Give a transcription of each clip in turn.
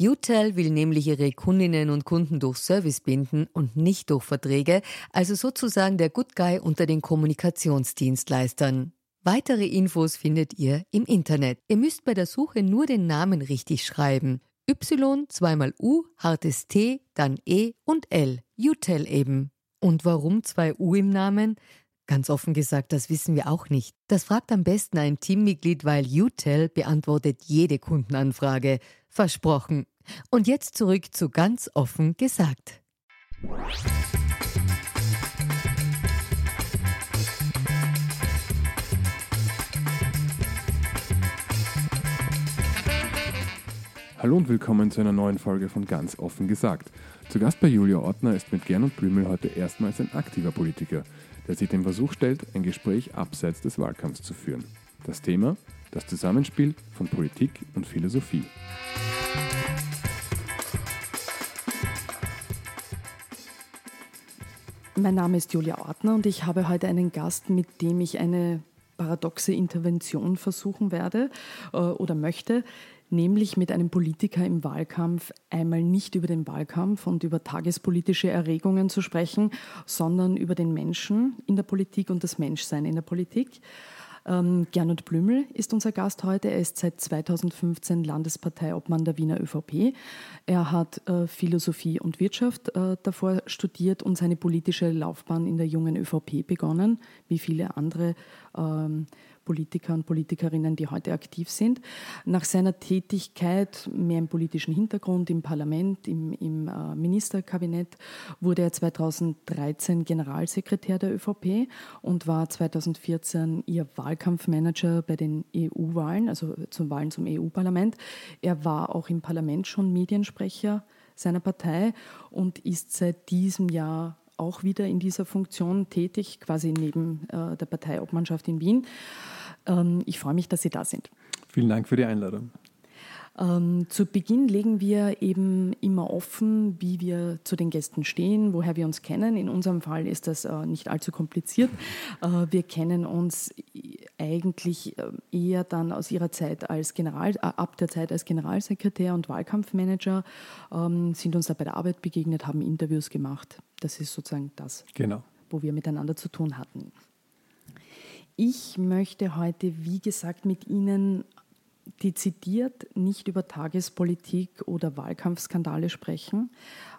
UTEL will nämlich ihre Kundinnen und Kunden durch Service binden und nicht durch Verträge, also sozusagen der Good Guy unter den Kommunikationsdienstleistern. Weitere Infos findet ihr im Internet. Ihr müsst bei der Suche nur den Namen richtig schreiben. Y, zweimal U, hartes T, dann E und L. UTEL eben. Und warum zwei U im Namen? Ganz offen gesagt, das wissen wir auch nicht. Das fragt am besten ein Teammitglied, weil UTEL beantwortet jede Kundenanfrage. Versprochen. Und jetzt zurück zu ganz offen gesagt. Hallo und willkommen zu einer neuen Folge von Ganz offen gesagt. Zu Gast bei Julia Ortner ist mit Gernot Blümel heute erstmals ein aktiver Politiker, der sich dem Versuch stellt, ein Gespräch abseits des Wahlkampfs zu führen. Das Thema? Das Zusammenspiel von Politik und Philosophie. Mein Name ist Julia Ortner und ich habe heute einen Gast, mit dem ich eine paradoxe Intervention versuchen werde äh, oder möchte, nämlich mit einem Politiker im Wahlkampf einmal nicht über den Wahlkampf und über tagespolitische Erregungen zu sprechen, sondern über den Menschen in der Politik und das Menschsein in der Politik. Ähm, Gernot Blümel ist unser Gast heute. Er ist seit 2015 Landesparteiobmann der Wiener ÖVP. Er hat äh, Philosophie und Wirtschaft äh, davor studiert und seine politische Laufbahn in der jungen ÖVP begonnen, wie viele andere ähm, Politiker und Politikerinnen, die heute aktiv sind. Nach seiner Tätigkeit, mehr im politischen Hintergrund, im Parlament, im, im äh, Ministerkabinett, wurde er 2013 Generalsekretär der ÖVP und war 2014 ihr Wahlkampfmanager bei den EU-Wahlen, also zum Wahlen zum EU-Parlament. Er war auch im Parlament schon Mediensprecher seiner Partei und ist seit diesem Jahr auch wieder in dieser Funktion tätig, quasi neben äh, der Parteiobmannschaft in Wien. Ähm, ich freue mich, dass Sie da sind. Vielen Dank für die Einladung. Ähm, zu Beginn legen wir eben immer offen, wie wir zu den Gästen stehen, woher wir uns kennen. In unserem Fall ist das äh, nicht allzu kompliziert. Äh, wir kennen uns eigentlich äh, eher dann aus ihrer Zeit als General, äh, ab der Zeit als Generalsekretär und Wahlkampfmanager, ähm, sind uns da bei der Arbeit begegnet, haben Interviews gemacht. Das ist sozusagen das, genau. wo wir miteinander zu tun hatten. Ich möchte heute, wie gesagt, mit Ihnen dezidiert nicht über Tagespolitik oder Wahlkampfskandale sprechen.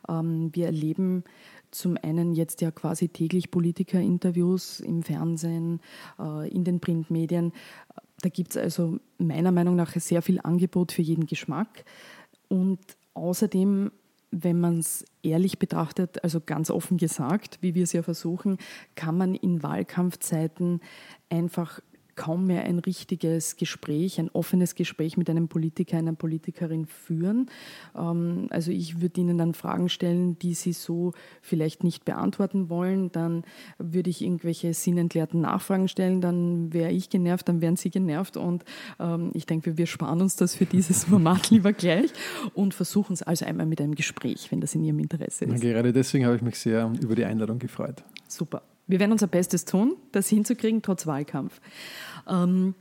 Ähm, wir erleben zum einen jetzt ja quasi täglich Politikerinterviews im Fernsehen, äh, in den Printmedien. Da gibt es also meiner Meinung nach sehr viel Angebot für jeden Geschmack. Und außerdem wenn man es ehrlich betrachtet, also ganz offen gesagt, wie wir es ja versuchen, kann man in Wahlkampfzeiten einfach kaum mehr ein richtiges Gespräch, ein offenes Gespräch mit einem Politiker, einer Politikerin führen. Ähm, also ich würde Ihnen dann Fragen stellen, die Sie so vielleicht nicht beantworten wollen. Dann würde ich irgendwelche sinnentleerten Nachfragen stellen. Dann wäre ich genervt, dann wären Sie genervt. Und ähm, ich denke, wir sparen uns das für dieses Format lieber gleich und versuchen es also einmal mit einem Gespräch, wenn das in Ihrem Interesse ist. Gerade deswegen habe ich mich sehr über die Einladung gefreut. Super. Wir werden unser Bestes tun, das hinzukriegen, trotz Wahlkampf. Ähm,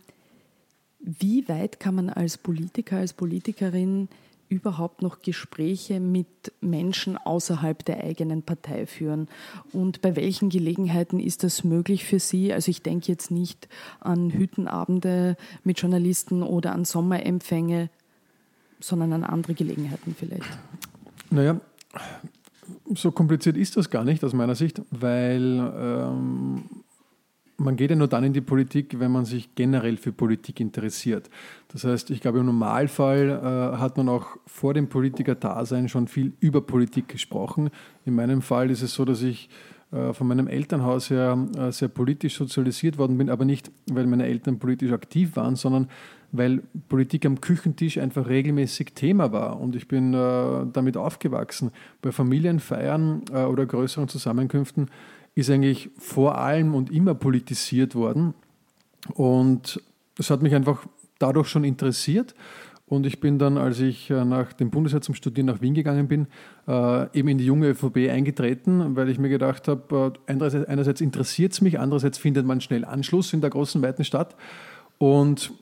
wie weit kann man als Politiker, als Politikerin überhaupt noch Gespräche mit Menschen außerhalb der eigenen Partei führen? Und bei welchen Gelegenheiten ist das möglich für Sie? Also ich denke jetzt nicht an Hüttenabende mit Journalisten oder an Sommerempfänge, sondern an andere Gelegenheiten vielleicht. Naja, so kompliziert ist das gar nicht aus meiner Sicht, weil ähm, man geht ja nur dann in die Politik, wenn man sich generell für Politik interessiert. Das heißt, ich glaube, im Normalfall äh, hat man auch vor dem Politiker-Dasein schon viel über Politik gesprochen. In meinem Fall ist es so, dass ich äh, von meinem Elternhaus her äh, sehr politisch sozialisiert worden bin, aber nicht, weil meine Eltern politisch aktiv waren, sondern weil Politik am Küchentisch einfach regelmäßig Thema war. Und ich bin äh, damit aufgewachsen. Bei Familienfeiern oder größeren Zusammenkünften ist eigentlich vor allem und immer politisiert worden. Und das hat mich einfach dadurch schon interessiert. Und ich bin dann, als ich äh, nach dem Bundesheer zum Studieren nach Wien gegangen bin, äh, eben in die junge ÖVP eingetreten, weil ich mir gedacht habe, äh, einerseits, einerseits interessiert es mich, andererseits findet man schnell Anschluss in der großen, weiten Stadt. Und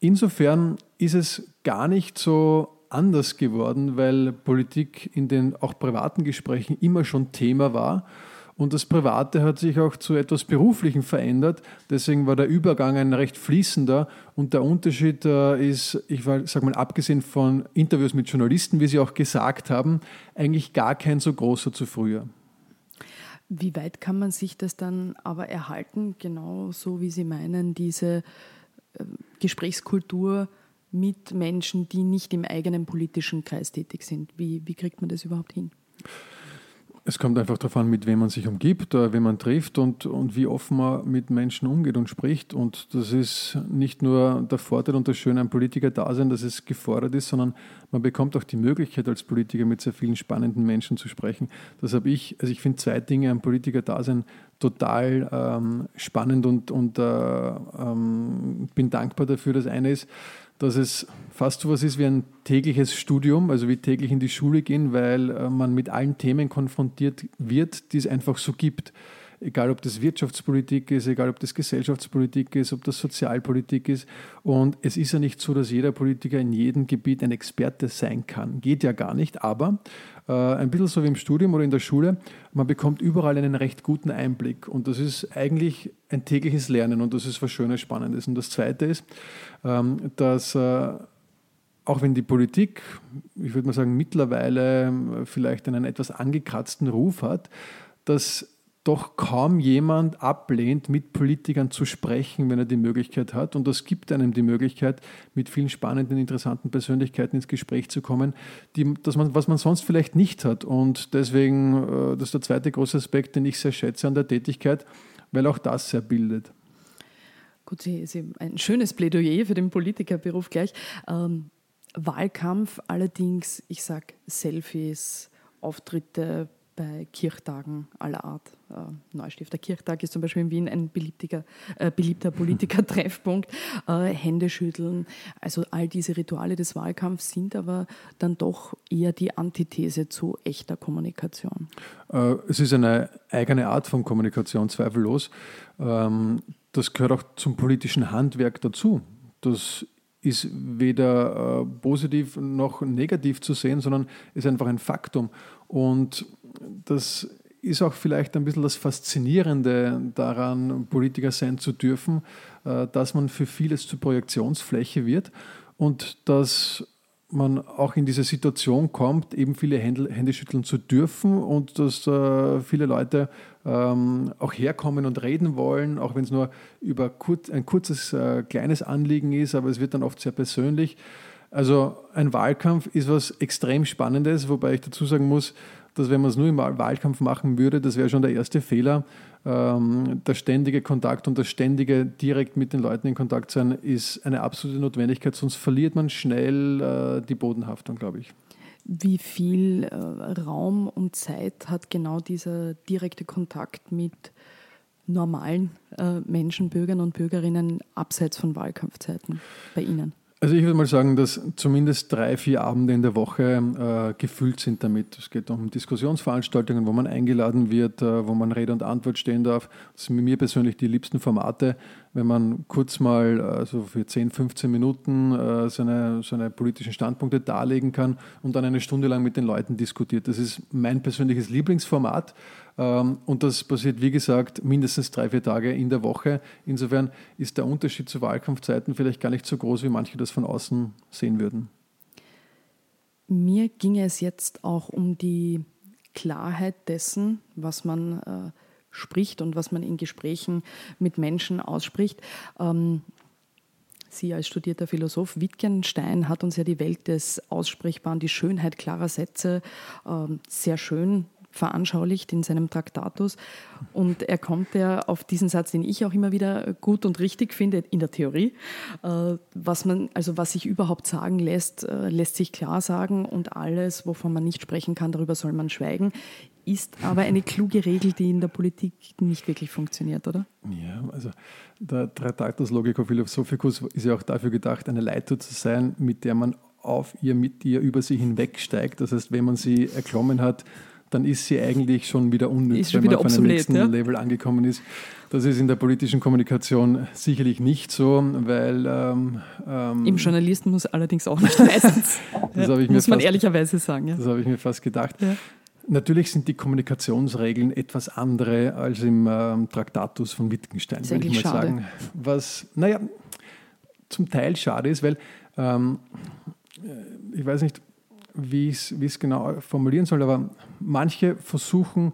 insofern ist es gar nicht so anders geworden, weil Politik in den auch privaten Gesprächen immer schon Thema war. Und das Private hat sich auch zu etwas Beruflichem verändert. Deswegen war der Übergang ein recht fließender. Und der Unterschied äh, ist, ich sage mal, abgesehen von Interviews mit Journalisten, wie Sie auch gesagt haben, eigentlich gar kein so großer zu früher. Wie weit kann man sich das dann aber erhalten, genau so wie Sie meinen, diese Gesprächskultur mit Menschen, die nicht im eigenen politischen Kreis tätig sind? Wie, wie kriegt man das überhaupt hin? Es kommt einfach darauf an, mit wem man sich umgibt, äh, wen man trifft und, und wie offen man mit Menschen umgeht und spricht. Und das ist nicht nur der Vorteil und das Schöne am Politiker-Dasein, dass es gefordert ist, sondern man bekommt auch die Möglichkeit, als Politiker mit sehr vielen spannenden Menschen zu sprechen. Das habe ich, also ich finde zwei Dinge am Politiker-Dasein total ähm, spannend und, und äh, ähm, bin dankbar dafür. Das eine ist, dass es fast so was ist wie ein tägliches Studium, also wie täglich in die Schule gehen, weil äh, man mit allen Themen konfrontiert wird, die es einfach so gibt. Egal, ob das Wirtschaftspolitik ist, egal, ob das Gesellschaftspolitik ist, ob das Sozialpolitik ist. Und es ist ja nicht so, dass jeder Politiker in jedem Gebiet ein Experte sein kann. Geht ja gar nicht. Aber ein bisschen so wie im Studium oder in der Schule, man bekommt überall einen recht guten Einblick. Und das ist eigentlich ein tägliches Lernen und das ist was Schönes, Spannendes. Und das Zweite ist, ähm, dass äh, auch wenn die Politik, ich würde mal sagen, mittlerweile äh, vielleicht einen etwas angekratzten Ruf hat, dass doch kaum jemand ablehnt, mit Politikern zu sprechen, wenn er die Möglichkeit hat. Und das gibt einem die Möglichkeit, mit vielen spannenden, interessanten Persönlichkeiten ins Gespräch zu kommen, die, dass man, was man sonst vielleicht nicht hat. Und deswegen, äh, das ist der zweite große Aspekt, den ich sehr schätze an der Tätigkeit, weil auch das sehr bildet. Gut, Sie, Sie ein schönes Plädoyer für den Politikerberuf gleich. Ähm, Wahlkampf allerdings, ich sage Selfies, Auftritte, bei Kirchtagen aller Art. Äh, Neustifter Kirchtag ist zum Beispiel in Wien ein beliebter, äh, beliebter Politiker-Treffpunkt. Äh, Hände schütteln, also all diese Rituale des Wahlkampfs sind aber dann doch eher die Antithese zu echter Kommunikation. Äh, es ist eine eigene Art von Kommunikation, zweifellos. Ähm, das gehört auch zum politischen Handwerk dazu. Das ist weder äh, positiv noch negativ zu sehen, sondern ist einfach ein Faktum. Und das ist auch vielleicht ein bisschen das Faszinierende daran, Politiker sein zu dürfen, äh, dass man für vieles zur Projektionsfläche wird und dass man auch in diese Situation kommt, eben viele Hände, schütteln zu dürfen und dass äh, viele Leute ähm, auch herkommen und reden wollen, auch wenn es nur über ein kurzes, äh, kleines Anliegen ist, aber es wird dann oft sehr persönlich. Also ein Wahlkampf ist was extrem Spannendes, wobei ich dazu sagen muss, dass wenn man es nur im Wahlkampf machen würde, das wäre schon der erste Fehler. Ähm, der ständige Kontakt und das ständige direkt mit den Leuten in Kontakt sein ist eine absolute Notwendigkeit, sonst verliert man schnell äh, die Bodenhaftung, glaube ich. Wie viel äh, Raum und Zeit hat genau dieser direkte Kontakt mit normalen äh, Menschen, Bürgern und Bürgerinnen abseits von Wahlkampfzeiten bei Ihnen? Also ich würde mal sagen, dass zumindest drei, vier Abende in der Woche äh, gefüllt sind damit. Es geht um Diskussionsveranstaltungen, wo man eingeladen wird, äh, wo man Rede und Antwort stehen darf. Das sind mir persönlich die liebsten Formate, wenn man kurz mal also für 10, 15 Minuten äh, seine, seine politischen Standpunkte darlegen kann und dann eine Stunde lang mit den Leuten diskutiert. Das ist mein persönliches Lieblingsformat. Ähm, und das passiert, wie gesagt, mindestens drei, vier Tage in der Woche. Insofern ist der Unterschied zu Wahlkampfzeiten vielleicht gar nicht so groß, wie manche das von außen sehen würden. Mir ging es jetzt auch um die Klarheit dessen, was man äh, spricht und was man in Gesprächen mit Menschen ausspricht. Ähm, Sie als studierter Philosoph Wittgenstein hat uns ja die Welt des Aussprechbaren, die Schönheit klarer Sätze ähm, sehr schön veranschaulicht in seinem Traktatus. Und er kommt ja auf diesen Satz, den ich auch immer wieder gut und richtig finde in der Theorie. Äh, was man, also was sich überhaupt sagen lässt, äh, lässt sich klar sagen und alles, wovon man nicht sprechen kann, darüber soll man schweigen. Ist aber eine kluge Regel, die in der Politik nicht wirklich funktioniert, oder? Ja, also der Tractatus Logico Philosophicus ist ja auch dafür gedacht, eine Leiter zu sein, mit der man auf ihr, mit ihr über sie hinwegsteigt. Das heißt, wenn man sie erklommen hat, dann ist sie eigentlich schon wieder unnütz, schon wenn wieder man auf einem nächsten ja? Level angekommen ist. Das ist in der politischen Kommunikation sicherlich nicht so, weil ähm, ähm, Im Journalismus allerdings auch nicht meistens. Das Ja, ich mir muss man fast- ehrlicherweise sagen. Ja. das habe ich mir fast gedacht. Ja. Natürlich sind die Kommunikationsregeln etwas andere als im ähm, Traktatus von Wittgenstein, würde ich mal schade. sagen. Was, naja, zum Teil schade ist, weil ähm, äh, ich weiß nicht, wie ich es genau formulieren soll, aber manche versuchen,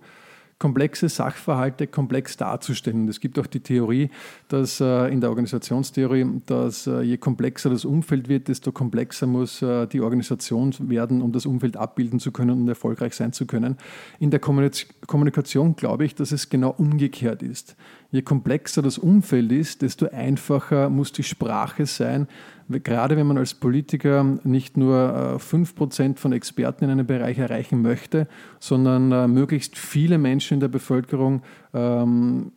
komplexe Sachverhalte komplex darzustellen. Es gibt auch die Theorie, dass äh, in der Organisationstheorie, dass äh, je komplexer das Umfeld wird, desto komplexer muss äh, die Organisation werden, um das Umfeld abbilden zu können und erfolgreich sein zu können. In der Kommunik- Kommunikation glaube ich, dass es genau umgekehrt ist. Je komplexer das Umfeld ist, desto einfacher muss die Sprache sein, gerade wenn man als Politiker nicht nur äh, 5% von Experten in einem Bereich erreichen möchte, sondern äh, möglichst viele Menschen in der Bevölkerung ähm,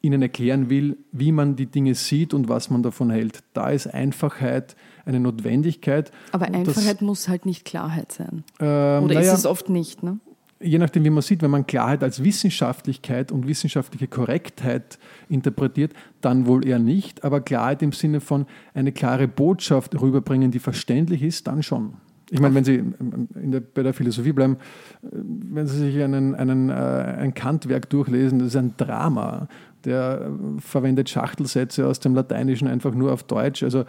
ihnen erklären will, wie man die Dinge sieht und was man davon hält. Da ist Einfachheit eine Notwendigkeit. Aber Und das- Einfachheit muss halt nicht Klarheit sein. Ähm, Oder naja, ist es oft nicht? Ne? Je nachdem, wie man sieht, wenn man Klarheit als Wissenschaftlichkeit und wissenschaftliche Korrektheit interpretiert, dann wohl eher nicht. Aber Klarheit im Sinne von eine klare Botschaft rüberbringen, die verständlich ist, dann schon. Ich meine, wenn Sie in der, bei der Philosophie bleiben, äh, wenn Sie sich einen, einen, äh, ein Kantwerk durchlesen, das ist ein Drama. Der äh, verwendet Schachtelsätze aus dem Lateinischen einfach nur auf Deutsch. Also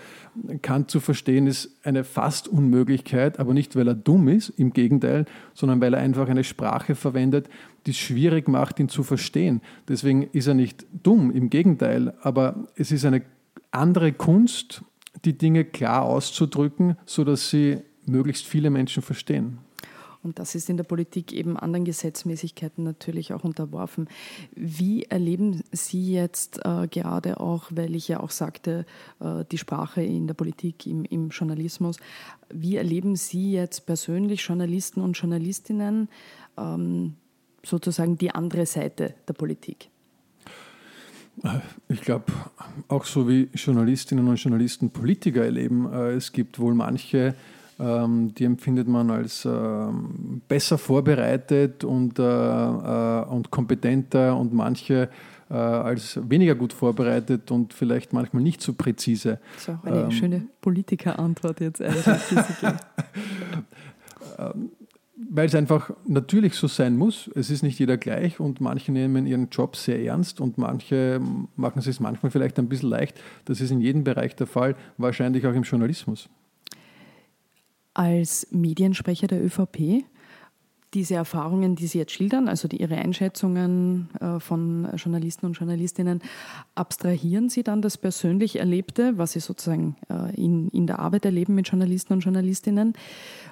Kant zu verstehen ist eine fast Unmöglichkeit, aber nicht, weil er dumm ist, im Gegenteil, sondern weil er einfach eine Sprache verwendet, die es schwierig macht, ihn zu verstehen. Deswegen ist er nicht dumm, im Gegenteil, aber es ist eine andere Kunst, die Dinge klar auszudrücken, sodass sie möglichst viele Menschen verstehen. Und das ist in der Politik eben anderen Gesetzmäßigkeiten natürlich auch unterworfen. Wie erleben Sie jetzt äh, gerade auch, weil ich ja auch sagte, äh, die Sprache in der Politik, im, im Journalismus, wie erleben Sie jetzt persönlich Journalisten und Journalistinnen ähm, sozusagen die andere Seite der Politik? Ich glaube, auch so wie Journalistinnen und Journalisten Politiker erleben, äh, es gibt wohl manche, die empfindet man als ähm, besser vorbereitet und, äh, äh, und kompetenter und manche äh, als weniger gut vorbereitet und vielleicht manchmal nicht so präzise. Das ist auch eine Ähm. schöne Politikerantwort jetzt eigentlich. geben. Weil es einfach natürlich so sein muss. Es ist nicht jeder gleich und manche nehmen ihren Job sehr ernst und manche machen es manchmal vielleicht ein bisschen leicht. Das ist in jedem Bereich der Fall, wahrscheinlich auch im Journalismus. Als Mediensprecher der ÖVP diese Erfahrungen, die Sie jetzt schildern, also die, Ihre Einschätzungen äh, von Journalisten und Journalistinnen, abstrahieren Sie dann das persönlich Erlebte, was Sie sozusagen äh, in, in der Arbeit erleben mit Journalisten und Journalistinnen?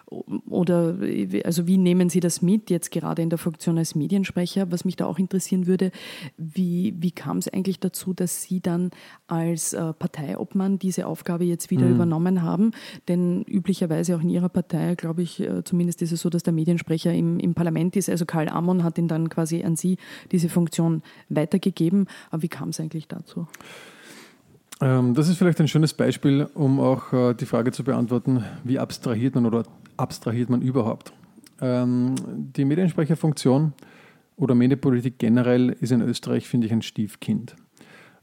Oder also wie nehmen Sie das mit, jetzt gerade in der Funktion als Mediensprecher? Was mich da auch interessieren würde, wie, wie kam es eigentlich dazu, dass Sie dann als äh, Parteiobmann diese Aufgabe jetzt wieder übernommen haben? Denn üblicherweise auch in Ihrer Partei, glaube ich, äh, zumindest ist es so, dass der Mediensprecher im, im Parlament ist. Also Karl Amon hat ihn dann quasi an Sie diese Funktion weitergegeben. Aber wie kam es eigentlich dazu? Ähm, das ist vielleicht ein schönes Beispiel, um auch äh, die Frage zu beantworten, wie abstrahiert man oder abstrahiert man überhaupt. Ähm, die Mediensprecherfunktion oder Medienpolitik generell ist in Österreich, finde ich, ein Stiefkind.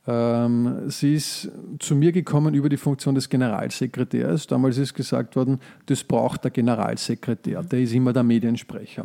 Ähm, sie ist zu mir gekommen über die Funktion des Generalsekretärs. Damals ist gesagt worden, das braucht der Generalsekretär, der ist immer der Mediensprecher.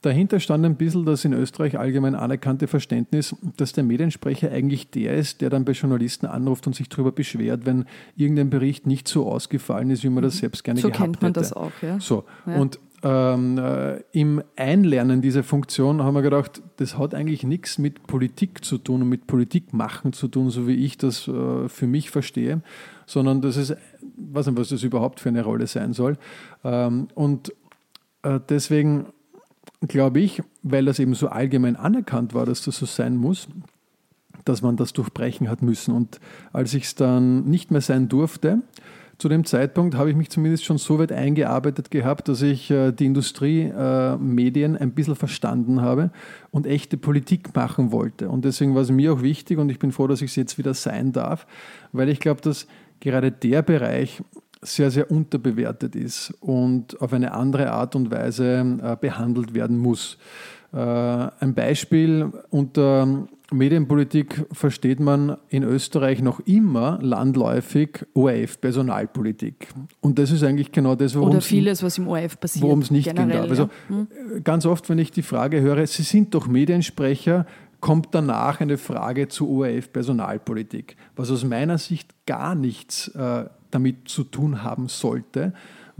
Dahinter stand ein bisschen das in Österreich allgemein anerkannte Verständnis, dass der Mediensprecher eigentlich der ist, der dann bei Journalisten anruft und sich darüber beschwert, wenn irgendein Bericht nicht so ausgefallen ist, wie man das selbst gerne So gehabt kennt man hätte. das auch, ja. So, Ja. und ähm, äh, im Einlernen dieser Funktion haben wir gedacht, das hat eigentlich nichts mit Politik zu tun und mit Politik machen zu tun, so wie ich das äh, für mich verstehe, sondern das ist, weiß was das überhaupt für eine Rolle sein soll. Ähm, und äh, deswegen glaube ich, weil das eben so allgemein anerkannt war, dass das so sein muss, dass man das durchbrechen hat müssen. Und als ich es dann nicht mehr sein durfte, zu dem Zeitpunkt habe ich mich zumindest schon so weit eingearbeitet gehabt, dass ich äh, die Industriemedien äh, ein bisschen verstanden habe und echte Politik machen wollte. Und deswegen war es mir auch wichtig und ich bin froh, dass ich es jetzt wieder sein darf, weil ich glaube, dass gerade der Bereich sehr, sehr unterbewertet ist und auf eine andere Art und Weise äh, behandelt werden muss. Ein Beispiel unter Medienpolitik versteht man in Österreich noch immer landläufig ORF-Personalpolitik. Und das ist eigentlich genau das, worum Oder vieles, was im ORF passiert. Worum es nicht generell, gehen darf. Also ja. hm? ganz oft, wenn ich die Frage höre, Sie sind doch Mediensprecher, kommt danach eine Frage zu ORF-Personalpolitik, was aus meiner Sicht gar nichts äh, damit zu tun haben sollte,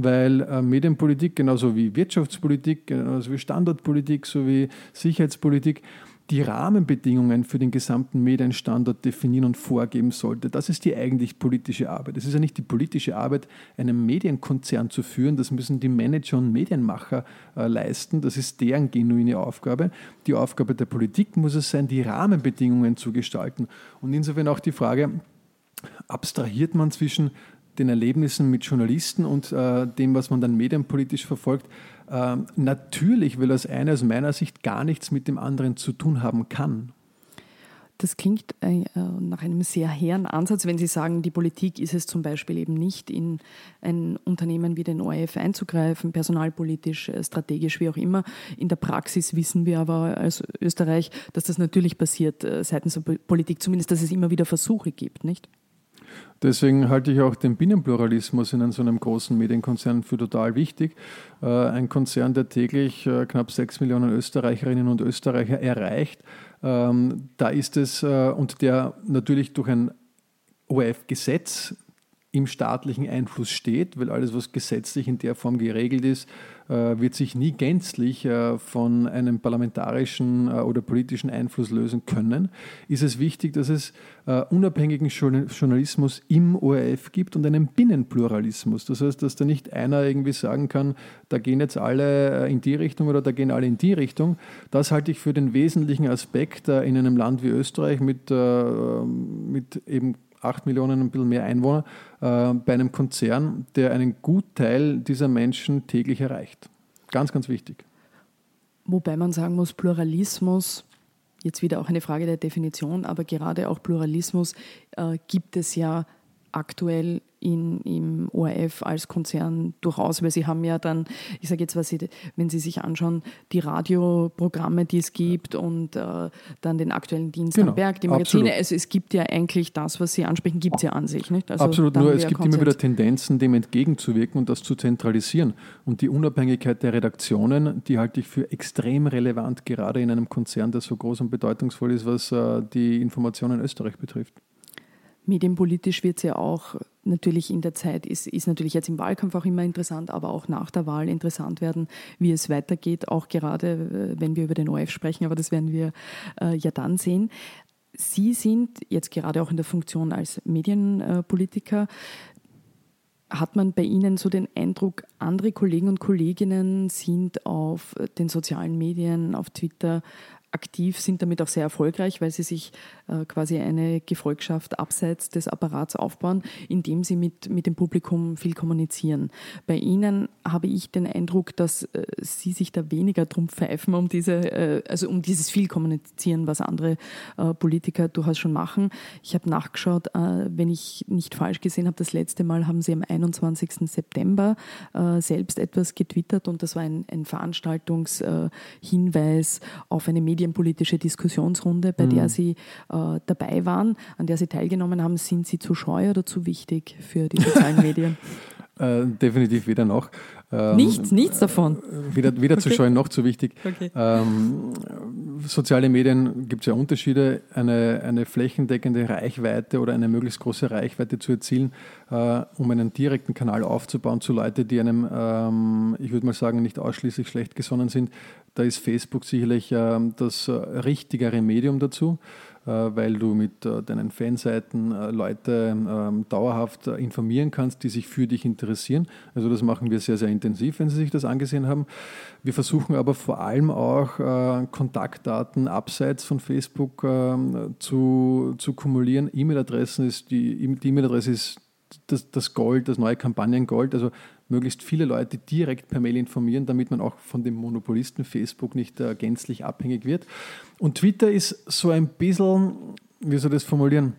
weil äh, Medienpolitik genauso wie Wirtschaftspolitik, genauso wie Standortpolitik, sowie Sicherheitspolitik die Rahmenbedingungen für den gesamten Medienstandard definieren und vorgeben sollte. Das ist die eigentlich politische Arbeit. Es ist ja nicht die politische Arbeit, einen Medienkonzern zu führen. Das müssen die Manager und Medienmacher äh, leisten. Das ist deren genuine Aufgabe. Die Aufgabe der Politik muss es sein, die Rahmenbedingungen zu gestalten. Und insofern auch die Frage, abstrahiert man zwischen den Erlebnissen mit Journalisten und äh, dem, was man dann medienpolitisch verfolgt, äh, natürlich, weil das eine aus meiner Sicht gar nichts mit dem anderen zu tun haben kann. Das klingt äh, nach einem sehr hehren Ansatz, wenn Sie sagen, die Politik ist es zum Beispiel eben nicht, in ein Unternehmen wie den ORF einzugreifen, personalpolitisch, äh, strategisch, wie auch immer. In der Praxis wissen wir aber als Österreich, dass das natürlich passiert äh, seitens der Politik, zumindest, dass es immer wieder Versuche gibt, nicht? Deswegen halte ich auch den Binnenpluralismus in so einem großen Medienkonzern für total wichtig. Äh, ein Konzern, der täglich äh, knapp sechs Millionen Österreicherinnen und Österreicher erreicht, ähm, da ist es, äh, und der natürlich durch ein ORF-Gesetz im staatlichen Einfluss steht, weil alles, was gesetzlich in der Form geregelt ist, wird sich nie gänzlich äh, von einem parlamentarischen äh, oder politischen Einfluss lösen können, ist es wichtig, dass es unabhängigen Journalismus im ORF gibt und einen Binnenpluralismus. Das heißt, dass da nicht einer irgendwie sagen kann, da gehen jetzt alle in die Richtung oder da gehen alle in die Richtung. Das halte ich für den wesentlichen Aspekt in einem Land wie Österreich mit, mit eben 8 Millionen, ein bisschen mehr Einwohner, äh, bei einem Konzern, der einen Gutteil dieser Menschen täglich erreicht. Ganz, ganz wichtig. Wobei man sagen muss, Pluralismus, jetzt wieder auch eine Frage der Definition, aber gerade auch Pluralismus äh, gibt es ja aktuell in, im ORF als Konzern durchaus, weil sie haben ja dann, ich sage jetzt, was sie, wenn Sie sich anschauen, die Radioprogramme, die es gibt und äh, dann den aktuellen Dienst genau, am Berg, die Magazine, absolut. also es gibt ja eigentlich das, was Sie ansprechen, gibt es ja an sich. Nicht? Also absolut, nur es gibt Konsens. immer wieder Tendenzen, dem entgegenzuwirken und das zu zentralisieren. Und die Unabhängigkeit der Redaktionen, die halte ich für extrem relevant, gerade in einem Konzern, der so groß und bedeutungsvoll ist, was äh, die Informationen in Österreich betrifft. Medienpolitisch wird es ja auch natürlich in der Zeit, ist, ist natürlich jetzt im Wahlkampf auch immer interessant, aber auch nach der Wahl interessant werden, wie es weitergeht, auch gerade äh, wenn wir über den ORF sprechen, aber das werden wir äh, ja dann sehen. Sie sind jetzt gerade auch in der Funktion als Medienpolitiker. Hat man bei Ihnen so den Eindruck, andere Kollegen und Kolleginnen sind auf den sozialen Medien, auf Twitter aktiv, sind damit auch sehr erfolgreich, weil sie sich äh, quasi eine Gefolgschaft abseits des Apparats aufbauen, indem sie mit, mit dem Publikum viel kommunizieren. Bei Ihnen habe ich den Eindruck, dass äh, Sie sich da weniger drum pfeifen, um diese, äh, also um dieses viel kommunizieren, was andere Politiker durchaus schon machen. Ich habe nachgeschaut, wenn ich nicht falsch gesehen habe, das letzte Mal haben Sie am 21. September selbst etwas getwittert und das war ein, ein Veranstaltungshinweis auf eine Medien medienpolitische Diskussionsrunde, bei mhm. der Sie äh, dabei waren, an der Sie teilgenommen haben. Sind Sie zu scheu oder zu wichtig für die sozialen Medien? Äh, definitiv weder noch. Ähm, nichts, nichts davon. Weder, weder okay. zu scheuen noch zu wichtig. Okay. Ähm, soziale Medien gibt es ja Unterschiede. Eine, eine flächendeckende Reichweite oder eine möglichst große Reichweite zu erzielen, äh, um einen direkten Kanal aufzubauen zu Leuten, die einem, ähm, ich würde mal sagen, nicht ausschließlich schlecht gesonnen sind. Da ist Facebook sicherlich äh, das äh, richtigere Medium dazu. weil du mit deinen Fanseiten Leute ähm, dauerhaft informieren kannst, die sich für dich interessieren. Also das machen wir sehr, sehr intensiv, wenn Sie sich das angesehen haben. Wir versuchen aber vor allem auch Kontaktdaten abseits von Facebook ähm, zu, zu kumulieren. E-Mail-Adressen ist die, die E-Mail-Adresse ist das, das Gold, das neue Kampagnengold. Also möglichst viele Leute direkt per Mail informieren, damit man auch von dem Monopolisten Facebook nicht äh, gänzlich abhängig wird. Und Twitter ist so ein bisschen, wie soll ich das formulieren?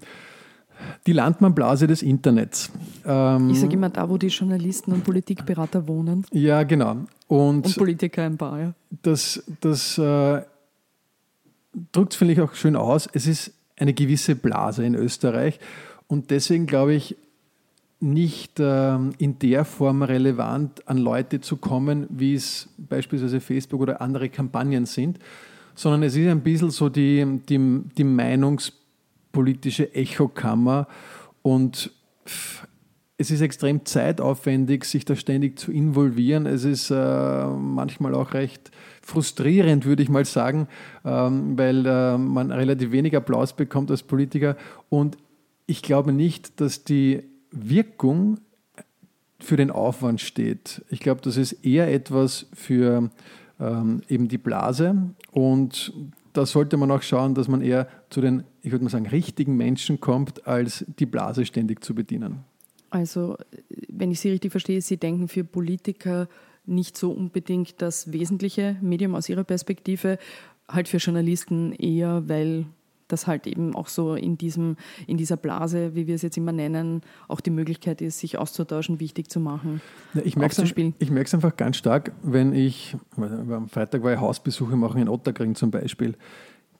Die Landmannblase des Internets. Ähm, ich sage immer da, wo die Journalisten und Politikberater wohnen. Ja, genau. Und, und Politiker ein paar, ja. Das, das äh, drückt es, finde ich, auch schön aus. Es ist eine gewisse Blase in Österreich. Und deswegen glaube ich, nicht ähm, in der Form relevant an Leute zu kommen, wie es beispielsweise Facebook oder andere Kampagnen sind, sondern es ist ein bisschen so die, die, die meinungspolitische Echokammer und es ist extrem zeitaufwendig, sich da ständig zu involvieren. Es ist äh, manchmal auch recht frustrierend, würde ich mal sagen, ähm, weil äh, man relativ wenig Applaus bekommt als Politiker. Und ich glaube nicht, dass die Wirkung für den Aufwand steht. Ich glaube, das ist eher etwas für ähm, eben die Blase und da sollte man auch schauen, dass man eher zu den, ich würde mal sagen, richtigen Menschen kommt, als die Blase ständig zu bedienen. Also, wenn ich Sie richtig verstehe, Sie denken für Politiker nicht so unbedingt das wesentliche Medium aus Ihrer Perspektive, halt für Journalisten eher, weil dass halt eben auch so in, diesem, in dieser Blase, wie wir es jetzt immer nennen, auch die Möglichkeit ist, sich auszutauschen, wichtig zu machen. Ja, ich merke es einfach ganz stark, wenn ich, am Freitag war ich Hausbesuche machen in Otterkring zum Beispiel,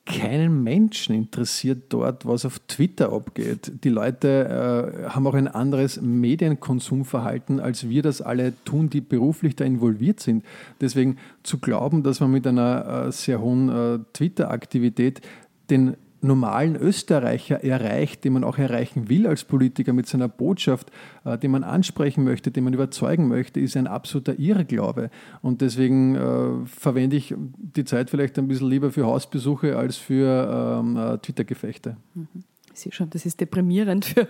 keinen Menschen interessiert dort, was auf Twitter abgeht. Die Leute äh, haben auch ein anderes Medienkonsumverhalten, als wir das alle tun, die beruflich da involviert sind. Deswegen zu glauben, dass man mit einer äh, sehr hohen äh, Twitter-Aktivität den normalen Österreicher erreicht, den man auch erreichen will als Politiker mit seiner Botschaft, äh, den man ansprechen möchte, den man überzeugen möchte, ist ein absoluter Irrglaube. Und deswegen äh, verwende ich die Zeit vielleicht ein bisschen lieber für Hausbesuche als für ähm, äh, Twitter-Gefechte. Mhm. Ich sehe schon, das ist deprimierend für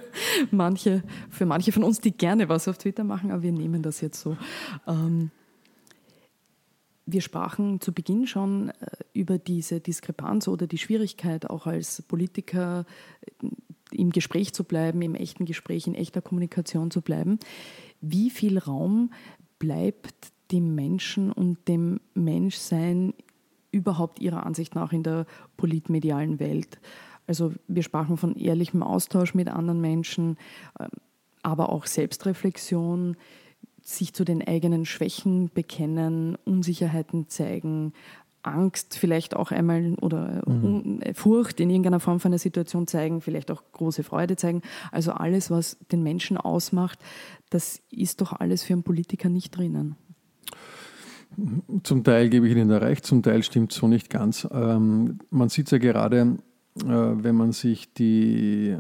manche, für manche von uns, die gerne was auf Twitter machen, aber wir nehmen das jetzt so. Ähm wir sprachen zu Beginn schon äh, über diese Diskrepanz oder die Schwierigkeit, auch als Politiker äh, im Gespräch zu bleiben, im echten Gespräch, in echter Kommunikation zu bleiben. Wie viel Raum bleibt dem Menschen und dem Menschsein überhaupt Ihrer Ansicht nach in der politmedialen Welt? Also wir sprachen von ehrlichem Austausch mit anderen Menschen, ähm, aber auch Selbstreflexion sich zu den eigenen Schwächen bekennen, Unsicherheiten zeigen, Angst vielleicht auch einmal oder mhm. Furcht in irgendeiner Form von einer Situation zeigen, vielleicht auch große Freude zeigen. Also alles, was den Menschen ausmacht, das ist doch alles für einen Politiker nicht drinnen. Zum Teil gebe ich Ihnen da recht, zum Teil stimmt so nicht ganz. Ähm, man sieht es ja gerade, äh, wenn man sich die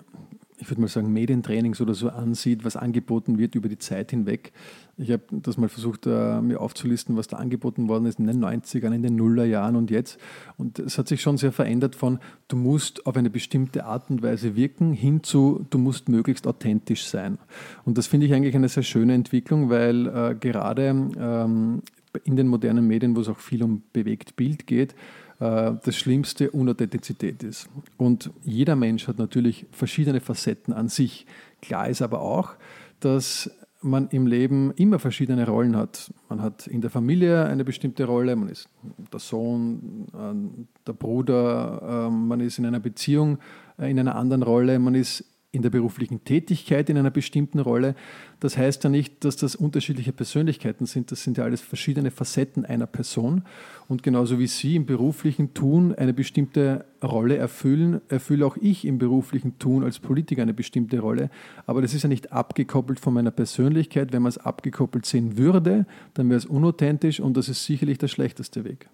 ich würde mal sagen, Medientrainings oder so ansieht, was angeboten wird über die Zeit hinweg. Ich habe das mal versucht, uh, mir aufzulisten, was da angeboten worden ist in den 90ern, in den Nullerjahren und jetzt. Und es hat sich schon sehr verändert von, du musst auf eine bestimmte Art und Weise wirken, hin zu, du musst möglichst authentisch sein. Und das finde ich eigentlich eine sehr schöne Entwicklung, weil uh, gerade ähm, in den modernen Medien, wo es auch viel um bewegt Bild geht, äh, das Schlimmste Unauthentizität ist. Und jeder Mensch hat natürlich verschiedene Facetten an sich. Klar ist aber auch, dass man im Leben immer verschiedene Rollen hat. Man hat in der Familie eine bestimmte Rolle, man ist der Sohn, äh, der Bruder, ähm, man ist in einer Beziehung äh, in einer anderen Rolle, man ist in der beruflichen Tätigkeit in einer bestimmten Rolle. Das heißt ja nicht, dass das unterschiedliche Persönlichkeiten sind. Das sind ja alles verschiedene Facetten einer Person. Und genauso wie Sie im beruflichen Tun eine bestimmte Rolle erfüllen, erfülle auch ich im beruflichen Tun als Politiker eine bestimmte Rolle. Aber das ist ja nicht abgekoppelt von meiner Persönlichkeit. Wenn man es abgekoppelt sehen würde, dann wäre es unauthentisch und das ist sicherlich der schlechteste Weg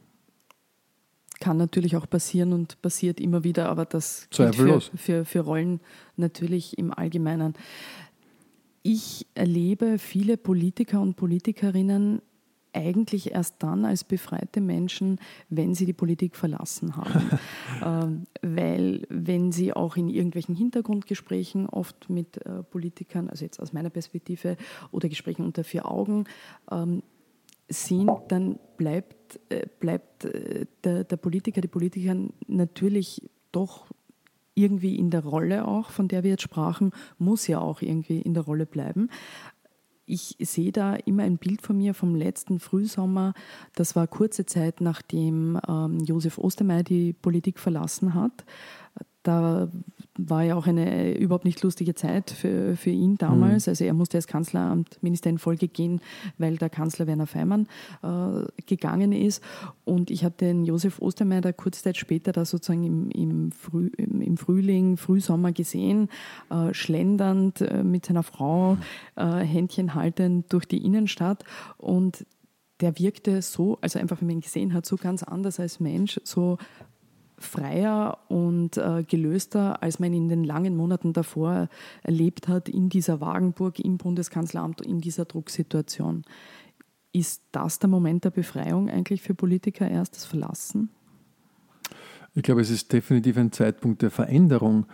kann natürlich auch passieren und passiert immer wieder, aber das gilt für, für, für Rollen natürlich im Allgemeinen. Ich erlebe viele Politiker und Politikerinnen eigentlich erst dann als befreite Menschen, wenn sie die Politik verlassen haben. ähm, weil wenn sie auch in irgendwelchen Hintergrundgesprächen oft mit äh, Politikern, also jetzt aus meiner Perspektive, oder Gesprächen unter vier Augen ähm, sind, dann bleibt, äh, bleibt äh, der, der Politiker, die Politikerin natürlich doch irgendwie in der Rolle auch, von der wir jetzt sprachen, muss ja auch irgendwie in der Rolle bleiben ich sehe da immer ein Bild von mir vom letzten Frühsommer. Das war kurze Zeit, nachdem ähm, Josef Ostermeier die Politik verlassen hat. Da war ja auch eine überhaupt nicht lustige Zeit für, für ihn damals. Mhm. Also er musste als Kanzleramtminister in Folge gehen, weil der Kanzler Werner Feimann äh, gegangen ist. Und ich habe den Josef Ostermeier da kurze Zeit später da sozusagen im, im, Früh, im Frühling, Frühsommer gesehen, äh, schlendernd äh, mit seiner Frau, äh, Händchen haltend durch die Innenstadt. Und der wirkte so, also einfach, wenn man ihn gesehen hat, so ganz anders als Mensch, so freier und äh, gelöster, als man in den langen Monaten davor erlebt hat, in dieser Wagenburg, im Bundeskanzleramt, in dieser Drucksituation. Ist das der Moment der Befreiung eigentlich für Politiker erst, das Verlassen? Ich glaube, es ist definitiv ein Zeitpunkt der Veränderung.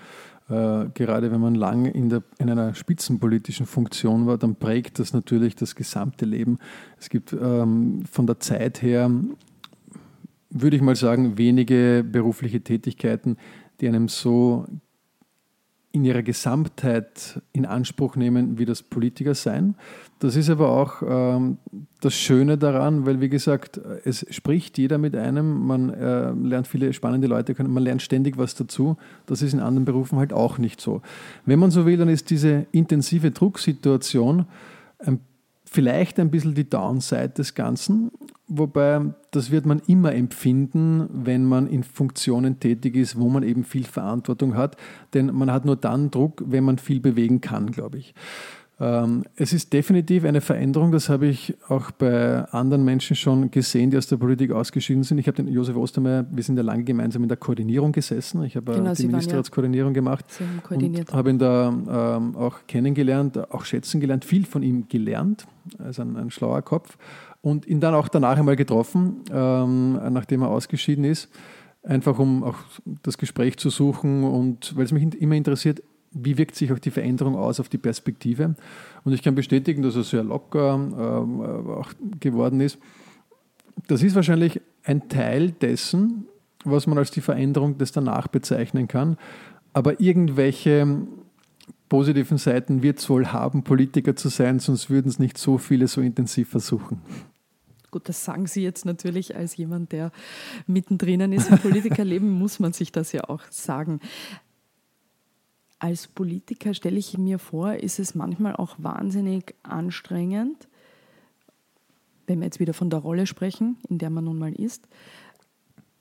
Äh, gerade wenn man lange in, der, in einer spitzenpolitischen Funktion war, dann prägt das natürlich das gesamte Leben. Es gibt ähm, von der Zeit her würde ich mal sagen, wenige berufliche Tätigkeiten, die einem so in ihrer Gesamtheit in Anspruch nehmen, wie das Politiker sein. Das ist aber auch ähm, das Schöne daran, weil wie gesagt, es spricht jeder mit einem, man äh, lernt viele spannende Leute man lernt ständig was dazu. Das ist in anderen Berufen halt auch nicht so. Wenn man so will, dann ist diese intensive Drucksituation ein vielleicht ein bisschen die Downside des Ganzen, wobei das wird man immer empfinden, wenn man in Funktionen tätig ist, wo man eben viel Verantwortung hat, denn man hat nur dann Druck, wenn man viel bewegen kann, glaube ich. Ähm, es ist definitiv eine Veränderung, das habe ich auch bei anderen Menschen schon gesehen, die aus der Politik ausgeschieden sind. Ich habe den Josef Ostermeier, wir sind ja lange gemeinsam in der Koordinierung gesessen. Ich habe genau, die Ministerratskoordinierung ja gemacht und habe ihn da ähm, auch kennengelernt, auch schätzen gelernt, viel von ihm gelernt, also ein, ein schlauer Kopf und ihn dann auch danach einmal getroffen, ähm, nachdem er ausgeschieden ist einfach um auch das Gespräch zu suchen und weil es mich immer interessiert, wie wirkt sich auch die Veränderung aus auf die Perspektive. Und ich kann bestätigen, dass er sehr locker ähm, äh, auch geworden ist. Das ist wahrscheinlich ein Teil dessen, was man als die Veränderung des Danach bezeichnen kann. Aber irgendwelche positiven Seiten wird es wohl haben, Politiker zu sein, sonst würden es nicht so viele so intensiv versuchen. Gut, das sagen Sie jetzt natürlich als jemand, der mittendrin ist im Politikerleben, muss man sich das ja auch sagen als Politiker stelle ich mir vor, ist es manchmal auch wahnsinnig anstrengend, wenn wir jetzt wieder von der Rolle sprechen, in der man nun mal ist,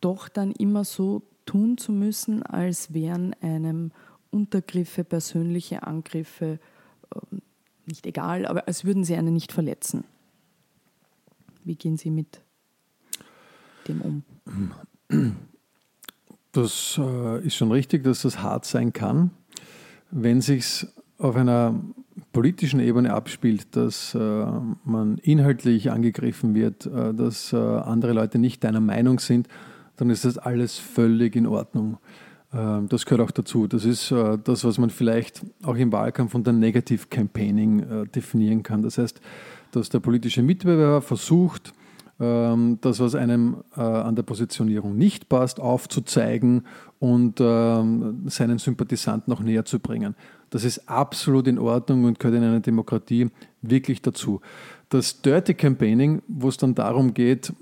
doch dann immer so tun zu müssen, als wären einem Untergriffe, persönliche Angriffe ähm, nicht egal, aber als würden sie einen nicht verletzen. Wie gehen Sie mit dem um? Das äh, ist schon richtig, dass das hart sein kann wenn sich auf einer politischen Ebene abspielt, dass äh, man inhaltlich angegriffen wird, äh, dass äh, andere Leute nicht deiner Meinung sind, dann ist das alles völlig in Ordnung. Äh, das gehört auch dazu. Das ist äh, das, was man vielleicht auch im Wahlkampf unter Negative Campaigning äh, definieren kann. Das heißt, dass der politische Mitbewerber versucht, ähm, das, was einem an der Positionierung nicht passt, aufzuzeigen und ähm, seinen Sympathisanten noch näher zu bringen. Das ist absolut in Ordnung und gehört in einer Demokratie wirklich dazu. Das Dirty Campaigning, wo es dann darum geht,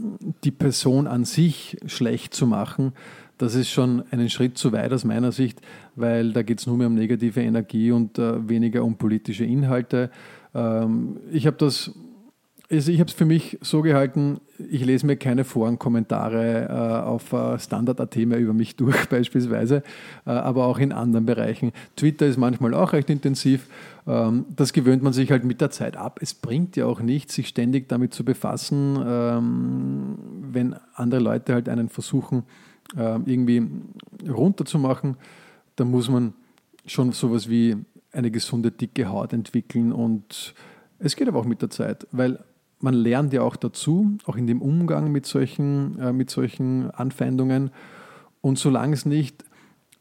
die Person an sich schlecht zu machen, das ist schon einen Schritt zu weit aus meiner Sicht, weil da geht es nur mehr um negative Energie und äh, weniger um politische Inhalte. Ähm, ich habe das also ich habe es für mich so gehalten, ich lese mir keine Forenkommentare äh, auf äh, Standard.at mehr über mich durch beispielsweise, äh, aber auch in anderen Bereichen. Twitter ist manchmal auch recht intensiv. Ähm, das gewöhnt man sich halt mit der Zeit ab. Es bringt ja auch nichts, sich ständig damit zu befassen, ähm, wenn andere Leute halt einen versuchen, äh, irgendwie runterzumachen. Da muss man schon sowas wie eine gesunde, dicke Haut entwickeln und es geht aber auch mit der Zeit, weil man lernt ja auch dazu, auch in dem Umgang mit solchen, äh, mit solchen Anfeindungen. Und solange es nicht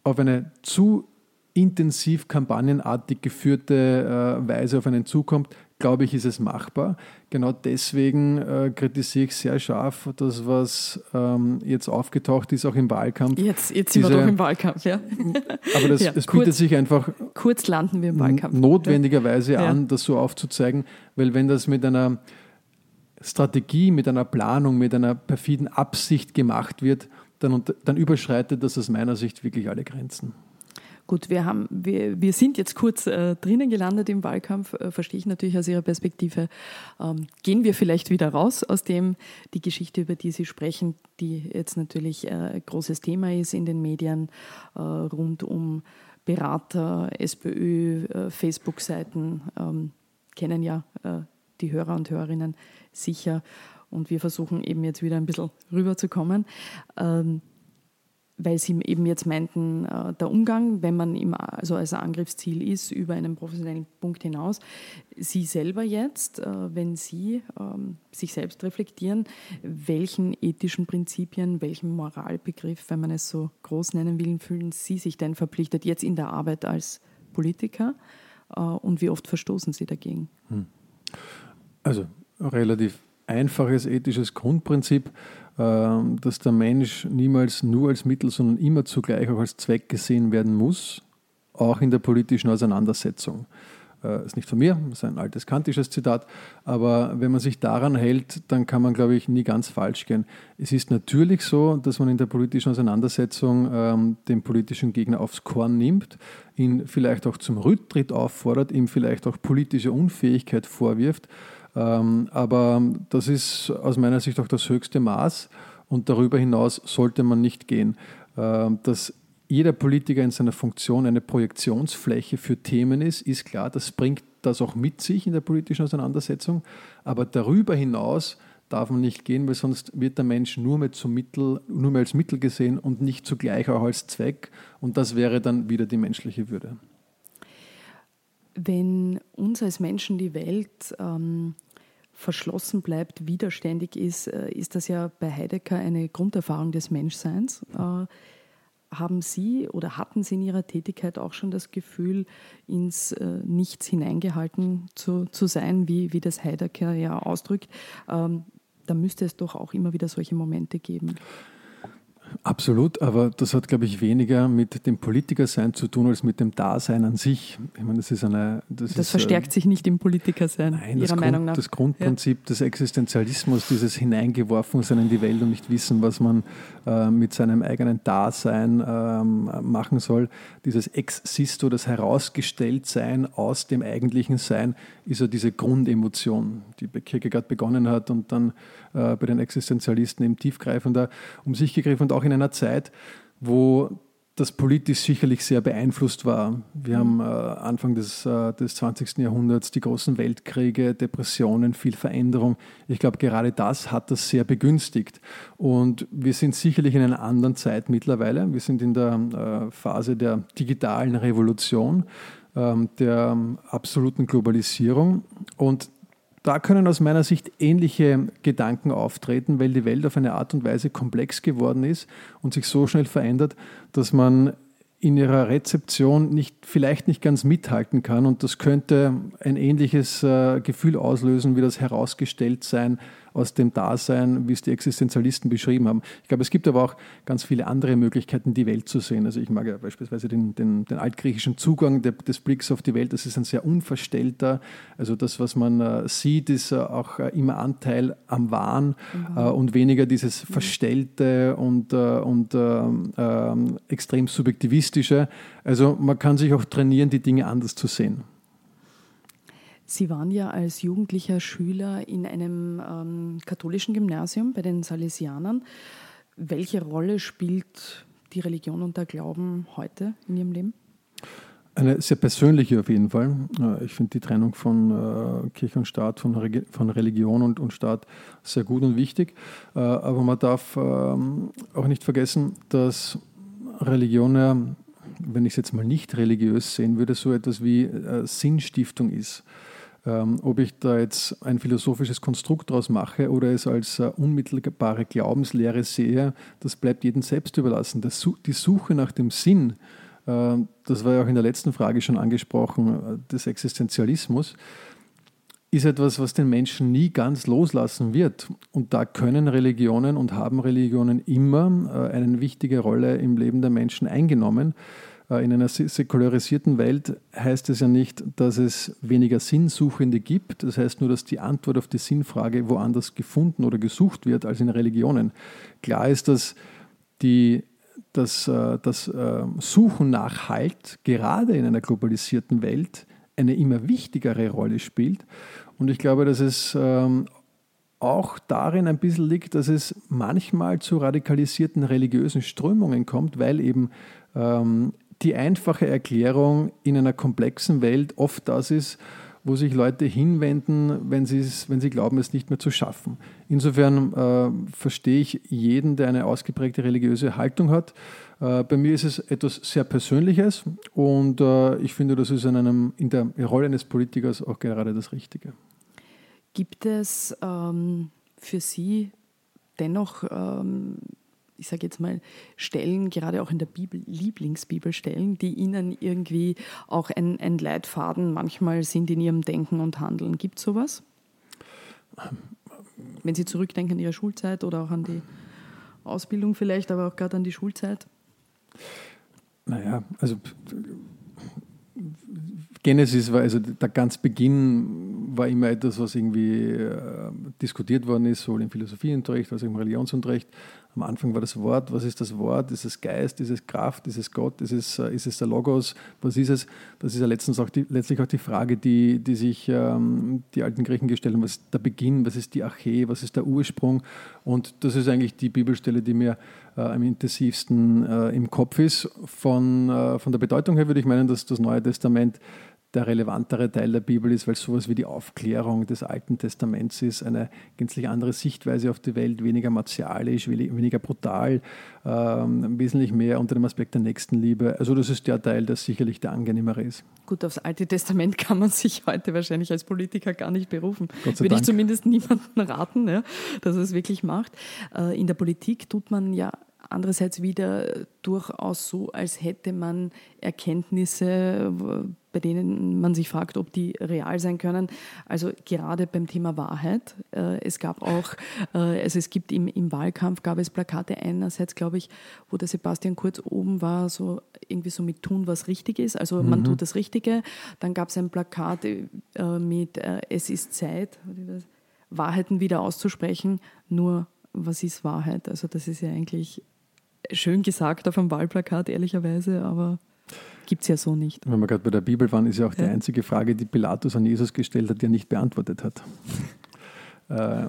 auf eine zu intensiv kampagnenartig geführte äh, Weise auf einen zukommt, glaube ich, ist es machbar. Genau deswegen äh, kritisiere ich sehr scharf das, was ähm, jetzt aufgetaucht ist, auch im Wahlkampf. Jetzt, jetzt sind Diese, wir doch im Wahlkampf, ja. Aber das, ja, es kurz, bietet sich einfach kurz landen wir im Wahlkampf. notwendigerweise ja. an, das so aufzuzeigen, weil wenn das mit einer Strategie, mit einer Planung, mit einer perfiden Absicht gemacht wird, dann, dann überschreitet das aus meiner Sicht wirklich alle Grenzen. Gut, wir, haben, wir, wir sind jetzt kurz äh, drinnen gelandet im Wahlkampf, äh, verstehe ich natürlich aus Ihrer Perspektive. Ähm, gehen wir vielleicht wieder raus aus dem, die Geschichte, über die Sie sprechen, die jetzt natürlich ein äh, großes Thema ist in den Medien äh, rund um Berater, SPÖ, äh, Facebook-Seiten, ähm, kennen ja äh, die Hörer und Hörerinnen sicher. Und wir versuchen eben jetzt wieder ein bisschen rüberzukommen. Ähm, weil Sie eben jetzt meinten, äh, der Umgang, wenn man im, also als Angriffsziel ist, über einen professionellen Punkt hinaus. Sie selber jetzt, äh, wenn Sie ähm, sich selbst reflektieren, welchen ethischen Prinzipien, welchen Moralbegriff, wenn man es so groß nennen will, fühlen Sie sich denn verpflichtet jetzt in der Arbeit als Politiker äh, und wie oft verstoßen Sie dagegen? Hm. Also relativ einfaches ethisches Grundprinzip ähm, dass der Mensch niemals nur als Mittel, sondern immer zugleich auch als Zweck gesehen werden muss, auch in der politischen Auseinandersetzung. Das äh, ist nicht von mir, das ist ein altes kantisches Zitat, aber wenn man sich daran hält, dann kann man, glaube ich, nie ganz falsch gehen. Es ist natürlich so, dass man in der politischen Auseinandersetzung ähm, den politischen Gegner aufs Korn nimmt, ihn vielleicht auch zum Rücktritt auffordert, ihm vielleicht auch politische Unfähigkeit vorwirft aber das ist aus meiner Sicht auch das höchste Maß und darüber hinaus sollte man nicht gehen. Ähm, dass jeder Politiker in seiner Funktion eine Projektionsfläche für Themen ist, ist klar, das bringt das auch mit sich in der politischen Auseinandersetzung. Aber darüber hinaus darf man nicht gehen, weil sonst wird der Mensch nur mehr, zum Mittel, nur mehr als Mittel gesehen und nicht zugleich auch als Zweck. Und das wäre dann wieder die menschliche Würde wenn uns als Menschen die Welt ähm, verschlossen bleibt, widerständig ist, äh, ist das ja bei Heidegger eine Grunderfahrung des Menschseins. Äh, haben Sie oder hatten Sie in Ihrer Tätigkeit auch schon das Gefühl, ins äh, Nichts hineingehalten zu, zu sein, wie, wie das Heidegger ja ausdrückt? Ähm, da müsste es doch auch immer wieder solche Momente geben. Absolut, aber das hat, glaube ich, weniger mit dem Politikersein zu tun als mit dem Dasein an sich. Ich meine, das ist eine. Das, das ist, verstärkt äh, sich nicht im Politikersein, nein, Ihrer Meinung Grund, nach. Das Grundprinzip ja. des Existenzialismus, dieses Hineingeworfensein in die Welt und nicht wissen, was man äh, mit seinem eigenen Dasein ähm, machen soll. Dieses Existo, das Herausgestelltsein aus dem eigentlichen Sein, ist ja diese Grundemotion, die bei Kierkegaard begonnen hat und dann bei den Existenzialisten eben tiefgreifender um sich gegriffen und auch in einer Zeit, wo das politisch sicherlich sehr beeinflusst war. Wir haben äh, Anfang des, äh, des 20. Jahrhunderts die großen Weltkriege, Depressionen, viel Veränderung. Ich glaube, gerade das hat das sehr begünstigt. Und wir sind sicherlich in einer anderen Zeit mittlerweile. Wir sind in der äh, Phase der digitalen Revolution, ähm, der absoluten Globalisierung. Und da können aus meiner Sicht ähnliche Gedanken auftreten, weil die Welt auf eine Art und Weise komplex geworden ist und sich so schnell verändert, dass man in ihrer Rezeption nicht, vielleicht nicht ganz mithalten kann. Und das könnte ein ähnliches äh, Gefühl auslösen, wie das herausgestellt sein aus dem Dasein, wie es die Existenzialisten beschrieben haben. Ich glaube, es gibt aber auch ganz viele andere Möglichkeiten, die Welt zu sehen. Also ich mag ja beispielsweise den, den, den altgriechischen Zugang des Blicks auf die Welt. Das ist ein sehr unverstellter. Also das, was man äh, sieht, ist äh, auch äh, immer Anteil am Wahn mhm. und weniger dieses Verstellte und, und ähm, ähm, extrem subjektivistische. Also man kann sich auch trainieren, die Dinge anders zu sehen. Sie waren ja als jugendlicher Schüler in einem ähm, katholischen Gymnasium bei den Salesianern. Welche Rolle spielt die Religion und der Glauben heute in Ihrem Leben? Eine sehr persönliche auf jeden Fall. Äh, ich finde die Trennung von äh, Kirche und Staat, von, Re von Religion und, Staat sehr gut und wichtig. Äh, aber man darf ähm, auch nicht vergessen, dass Religion wenn ich es jetzt mal nicht religiös sehen würde, so etwas wie Sinnstiftung ist. Ähm, ob ich da jetzt ein philosophisches Konstrukt daraus mache oder es als äh, unmittelbare Glaubenslehre sehe, das bleibt jedem selbst überlassen. Die Suche nach dem Sinn, äh, das war ja auch in der letzten Frage schon angesprochen, äh, des Existenzialismus, ist etwas, was den Menschen nie ganz loslassen wird. Und da können Religionen und haben Religionen immer eine wichtige Rolle im Leben der Menschen eingenommen. Äh, in einer säkularisierten Welt heißt es ja nicht, dass es weniger Sinnsuchende gibt. Das heißt nur, dass die Antwort auf die Sinnfrage woanders gefunden oder gesucht wird als in Religionen. Klar ist, dass die, das, äh, das Suchen nach Halt gerade in einer globalisierten Welt eine immer wichtigere Rolle spielt. Und ich glaube, dass es ähm, auch darin ein bisschen liegt, dass es manchmal zu radikalisierten religiösen Strömungen kommt, weil eben ähm, die einfache Erklärung in einer komplexen Welt oft das ist, wo sich Leute hinwenden, wenn, wenn sie glauben, es nicht mehr zu schaffen. Insofern äh, verstehe ich jeden, der eine ausgeprägte religiöse Haltung hat. Äh, bei mir ist es etwas sehr Persönliches und äh, ich finde, das ist in, einem, in der Rolle eines Politikers auch gerade das Richtige. Gibt es ähm, für Sie dennoch, ähm, ich sage jetzt mal, Stellen, gerade auch in der Bibel, Lieblingsbibelstellen, die Ihnen irgendwie auch ein, ein Leitfaden manchmal sind in Ihrem Denken und Handeln? Gibt es sowas? Wenn Sie zurückdenken an Ihre Schulzeit oder auch an die Ausbildung vielleicht, aber auch gerade an die Schulzeit? Naja, also Genesis war, also der ganz Beginn war immer etwas, was irgendwie äh, diskutiert worden ist, sowohl im Philosophieunterricht als auch im Religionsunterricht. Am Anfang war das Wort, was ist das Wort? Ist es Geist, ist es Kraft, ist es Gott, ist es, äh, ist es der Logos, was ist es? Das ist ja letztens auch die, letztlich auch die Frage, die, die sich ähm, die alten Griechen gestellt haben, was ist der Beginn, was ist die Arche, was ist der Ursprung? Und das ist eigentlich die Bibelstelle, die mir äh, am intensivsten äh, im Kopf ist. Von, äh, von der Bedeutung her würde ich meinen, dass das Neue Testament der relevantere Teil der Bibel ist, weil sowas wie die Aufklärung des Alten Testaments ist, eine gänzlich andere Sichtweise auf die Welt, weniger martialisch, weniger brutal, ähm, wesentlich mehr unter dem Aspekt der Nächstenliebe. Also das ist der Teil, der sicherlich der angenehmere ist. Gut, aufs Alte Testament kann man sich heute wahrscheinlich als Politiker gar nicht berufen. Würde Dank. ich zumindest niemandem raten, ja, dass er es wirklich macht. Äh, in der Politik tut man ja andererseits wieder durchaus so, als hätte man Erkenntnisse, bei denen man sich fragt, ob die real sein können. Also gerade beim Thema Wahrheit. Äh, es gab auch, äh, also es gibt im, im Wahlkampf gab es Plakate einerseits, glaube ich, wo der Sebastian Kurz oben war, so irgendwie so mit tun, was richtig ist. Also man mhm. tut das Richtige. Dann gab es ein Plakat äh, mit Es ist Zeit, Wahrheiten wieder auszusprechen. Nur was ist Wahrheit? Also das ist ja eigentlich schön gesagt auf dem Wahlplakat, ehrlicherweise, aber gibt es ja so nicht. Wenn wir gerade bei der Bibel waren, ist ja auch die einzige Frage, die Pilatus an Jesus gestellt hat, die er nicht beantwortet hat. äh,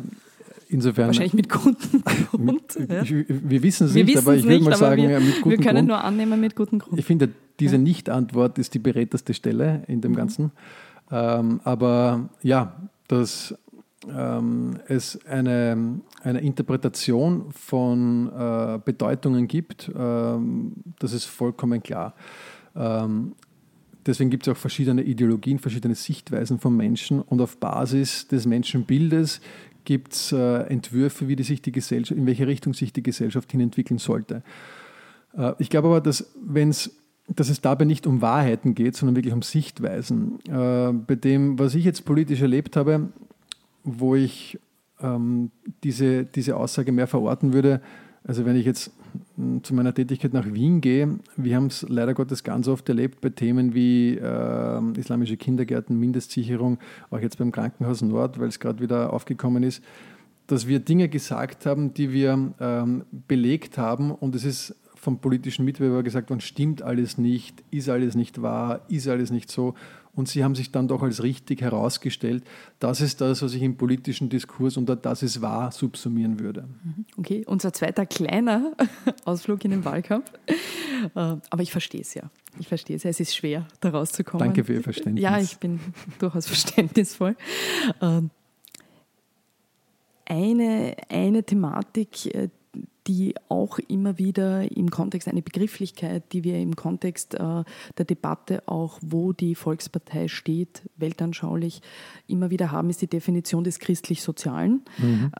insofern, Wahrscheinlich mit gutem Grund. ja. wir wissen es nicht, aber ich würde mal sagen, wir, mit gutem Wir können Grund. nur annehmen mit gutem Grund. Ich finde, diese ja. Nicht-Antwort ist die beredterste Stelle in dem mhm. Ganzen. Ähm, aber ja, das ähm, es eine, eine Interpretation von äh, Bedeutungen gibt, ähm, das ist vollkommen klar. Ähm, deswegen gibt es auch verschiedene Ideologien, verschiedene Sichtweisen von Menschen und auf Basis des Menschenbildes gibt es äh, Entwürfe, wie die sich die Gesellschaft, in welche Richtung sich die Gesellschaft hin entwickeln sollte. Äh, ich glaube aber, dass wenn es dass es dabei nicht um Wahrheiten geht, sondern wirklich um Sichtweisen. Äh, bei dem, was ich jetzt politisch erlebt habe, wo ich ähm, diese, diese Aussage mehr verorten würde. Also wenn ich jetzt hm, zu meiner Tätigkeit nach Wien gehe, wir haben es leider Gottes ganz oft erlebt bei Themen wie äh, islamische Kindergärten, Mindestsicherung, auch jetzt beim Krankenhaus Nord, weil es gerade wieder aufgekommen ist, dass wir Dinge gesagt haben, die wir ähm, belegt haben und es ist vom politischen Mitbewerber gesagt worden, stimmt alles nicht, ist alles nicht wahr, ist alles nicht so und sie haben sich dann doch als richtig herausgestellt. Das ist das, was ich im politischen Diskurs unter das ist wahr subsumieren würde. Mhm. Okay, unser zweiter kleiner Ausflug in den Wahlkampf. Äh, aber ich verstehe es ja. Ich verstehe es ja. Es ist schwer, da rauszukommen. Danke für Ihr Verständnis. Ja, ich bin durchaus verständnisvoll. Ähm, eine, eine Thematik, äh, die auch immer wieder im Kontext, eine Begrifflichkeit, die wir im Kontext äh, der Debatte auch, wo die Volkspartei steht, weltanschaulich, immer wieder haben, ist die Definition des christlich-sozialen. Mhm.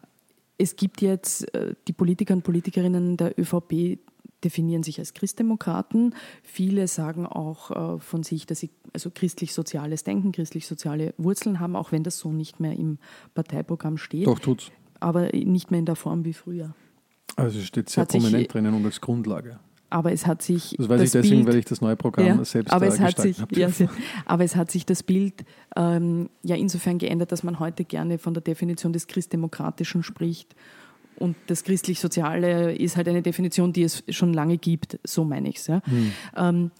Es gibt jetzt äh, die Politiker und Politikerinnen der ÖVP, definieren sich als Christdemokraten. Viele sagen auch äh, von sich, dass sie also christlich-soziales Denken, christlich-soziale Wurzeln haben, auch wenn das so nicht mehr im Parteiprogramm steht. Doch, tut's. Aber nicht mehr in der Form wie früher. Also es steht sehr prominent sich, drinnen und als Grundlage. Aber es hat sich. Das weiß das ich deswegen, Bild, weil ich das neue Programm ja, selbst aber es hat sich, ja, Aber es hat sich das Bild ähm, ja insofern geändert, dass man heute gerne von der Definition des Christdemokratischen spricht und das christlich-soziale ist halt eine Definition, die es schon lange gibt, so meine ich es. Ja. Mhm. Ähm,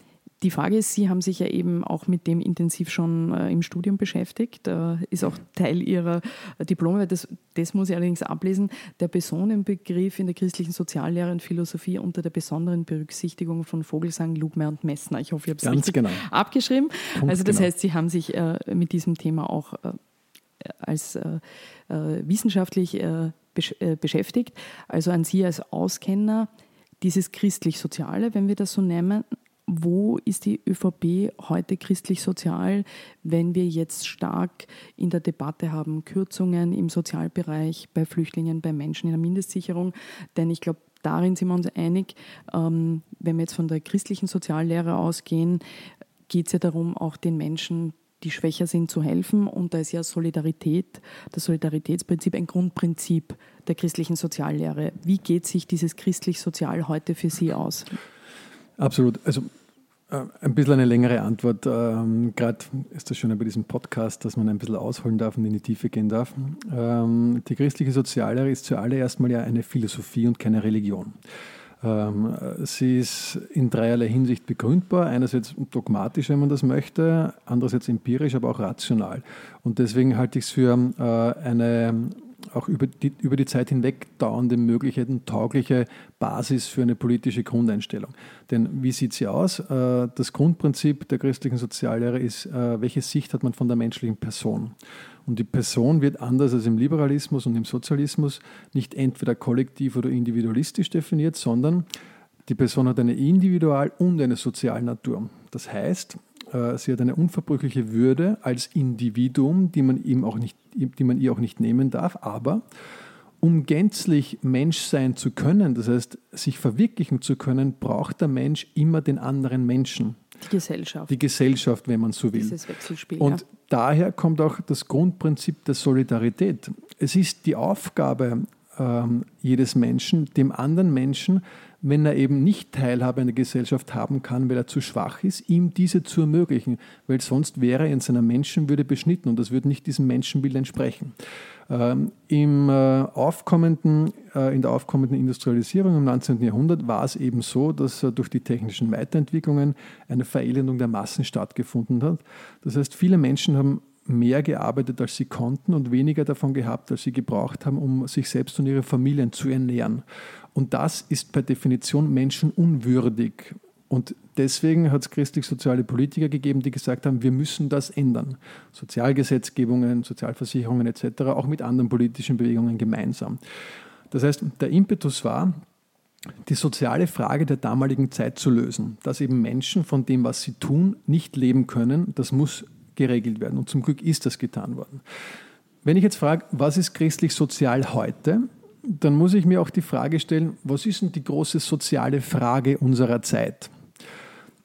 die Frage ist, Sie haben sich ja eben auch mit dem intensiv schon äh, im Studium beschäftigt, äh, ist auch Teil Ihrer Diplome, das, das muss ich allerdings ablesen, der Personenbegriff in der christlichen Soziallehre und Philosophie unter der besonderen Berücksichtigung von Vogelsang, Lugmer und Messner. Ich hoffe, ich habe es richtig genau. abgeschrieben. Punkt also das genau. heißt, Sie haben sich äh, mit diesem Thema auch äh, als äh, äh, wissenschaftlich besch äh, beschäftigt. Also an Sie als Auskenner dieses christlich-soziale, wenn wir das so nennen. Wo ist die ÖVP heute christlich-sozial, wenn wir jetzt stark in der Debatte haben, Kürzungen im Sozialbereich bei Flüchtlingen, bei Menschen in der Mindestsicherung? Denn ich glaube, darin sind wir uns einig, ähm, wenn wir jetzt von der christlichen Soziallehre ausgehen, geht es ja darum, auch den Menschen die schwächer sind, zu helfen. Und da ist ja Solidarität, das Solidaritätsprinzip ein Grundprinzip der christlichen Soziallehre. Wie geht sich dieses christlich-sozial heute für Sie aus? Absolut. Also ein bisschen eine längere Antwort. Ähm, Gerade ist das schön bei diesem Podcast, dass man ein bisschen ausholen darf und in die Tiefe gehen darf. Ähm, die christliche Soziallehre ist zuallererst mal ja eine Philosophie und keine Religion. Ähm, sie ist in dreierlei Hinsicht begründbar. Einerseits dogmatisch, wenn man das möchte, andererseits empirisch, aber auch rational. Und deswegen halte ich es für äh, eine auch über die, über die Zeit hinweg dauernde mögliche taugliche Basis für eine politische Grundeinstellung. Denn wie sieht sie aus? Äh, das Grundprinzip der christlichen Soziallehre ist, äh, welche Sicht hat man von der menschlichen Person? Und die Person wird anders als im Liberalismus und im Sozialismus nicht entweder kollektiv oder individualistisch definiert, sondern die Person hat eine Individual- und eine Sozialnatur. Das heißt, sie hat eine unverbrüchliche Würde als Individuum, die man, ihm auch nicht, die man ihr auch nicht nehmen darf, aber um gänzlich Mensch sein zu können, das heißt, sich verwirklichen zu können, braucht der Mensch immer den anderen Menschen. Die Gesellschaft. Die Gesellschaft, wenn man so will. Dieses Wechselspiel. Und ja. daher kommt auch das Grundprinzip der Solidarität. Es ist die Aufgabe ähm, jedes Menschen, dem anderen Menschen, wenn er eben nicht Teilhabe an der Gesellschaft haben kann, weil er zu schwach ist, ihm diese zu ermöglichen, weil sonst wäre er in seiner Menschenwürde beschnitten und das würde nicht diesem Menschenbild entsprechen. Ähm, Im äh, aufkommenden, äh, in der aufkommenden Industrialisierung im 19. Jahrhundert war es eben so, dass äh, durch die technischen Weiterentwicklungen eine Verelendung der Massen stattgefunden hat. Das heißt, viele Menschen haben mehr gearbeitet, als sie konnten und weniger davon gehabt, als sie gebraucht haben, um sich selbst und ihre Familien zu ernähren. Und das ist per Definition menschenunwürdig. Und deswegen hat es christlich-soziale Politiker gegeben, die gesagt haben, wir müssen das ändern. Sozialgesetzgebungen, Sozialversicherungen etc., auch mit anderen politischen Bewegungen gemeinsam. Das heißt, der Impetus war, die soziale Frage der damaligen Zeit zu lösen, dass eben Menschen von dem, was sie tun, nicht leben können, das muss geregelt werden. Und zum Glück ist das getan worden. Wenn ich jetzt frage, was ist christlich-sozial heute, dann muss ich mir auch die Frage stellen, was ist denn die große soziale Frage unserer Zeit?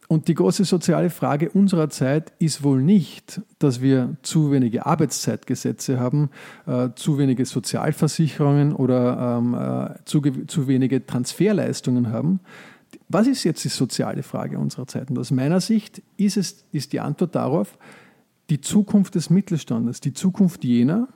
Und die große soziale Frage unserer Zeit ist wohl nicht, dass wir zu wenige Arbeitszeitgesetze haben, äh, zu wenige Sozialversicherungen oder ähm, äh, zu, zu wenige Transferleistungen haben. Was ist jetzt die soziale Frage unserer Zeit? Und aus meiner Sicht ist, es, ist die Antwort darauf die Zukunft des Mittelstandes, die Zukunft jener,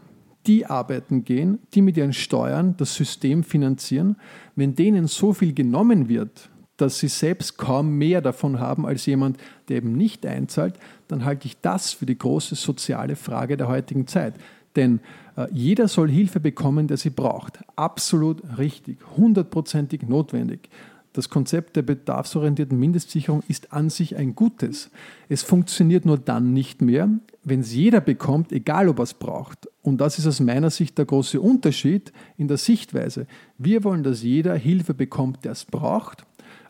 die arbeiten gehen, die mit ihren Steuern das System finanzieren. Wenn denen so viel genommen wird, dass sie selbst kaum mehr davon haben als jemand, der eben nicht einzahlt, dann halte ich das für die große soziale Frage der heutigen Zeit. Denn äh, jeder soll Hilfe bekommen, der sie braucht. Absolut richtig, hundertprozentig notwendig. Das Konzept der bedarfsorientierten Mindestsicherung ist an sich ein gutes. Es funktioniert nur dann nicht mehr, wenn es jeder bekommt, egal ob er es braucht. Und das ist aus meiner Sicht der große Unterschied in der Sichtweise. Wir wollen, dass jeder Hilfe bekommt, der es braucht.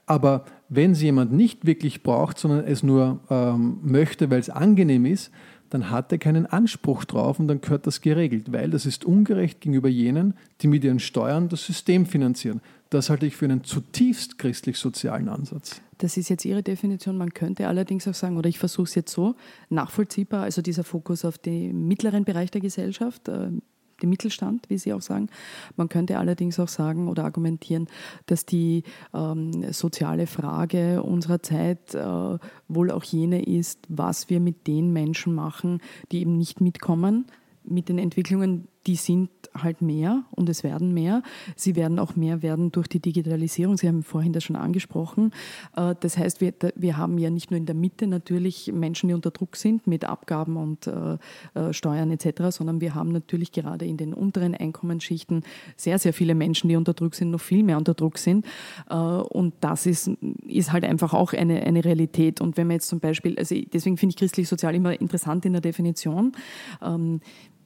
Aber wenn es jemand nicht wirklich braucht, sondern es nur ähm, möchte, weil es angenehm ist, dann hat er keinen Anspruch drauf und dann gehört das geregelt, weil das ist ungerecht gegenüber jenen, die mit ihren Steuern das System finanzieren. Das halte ich für einen zutiefst christlich-sozialen Ansatz. Das ist jetzt Ihre Definition. Man könnte allerdings auch sagen, oder ich versuche es jetzt so, nachvollziehbar, also dieser Fokus auf den mittleren Bereich der Gesellschaft, den Mittelstand, wie Sie auch sagen. Man könnte allerdings auch sagen oder argumentieren, dass die ähm, soziale Frage unserer Zeit äh, wohl auch jene ist, was wir mit den Menschen machen, die eben nicht mitkommen mit den Entwicklungen, die sind halt mehr und es werden mehr. Sie werden auch mehr werden durch die Digitalisierung. Sie haben vorhin das schon angesprochen. Äh, das heißt, wir, wir haben ja nicht nur in der Mitte natürlich Menschen, die unter Druck sind mit Abgaben und äh, äh, Steuern etc., sondern wir haben natürlich gerade in den unteren Einkommensschichten sehr, sehr viele Menschen, die unter Druck sind, noch viel mehr unter Druck sind. Und das ist, ist halt einfach auch eine, eine Realität. Und wenn man jetzt zum Beispiel, also deswegen finde ich christlich-sozial immer interessant in der Definition.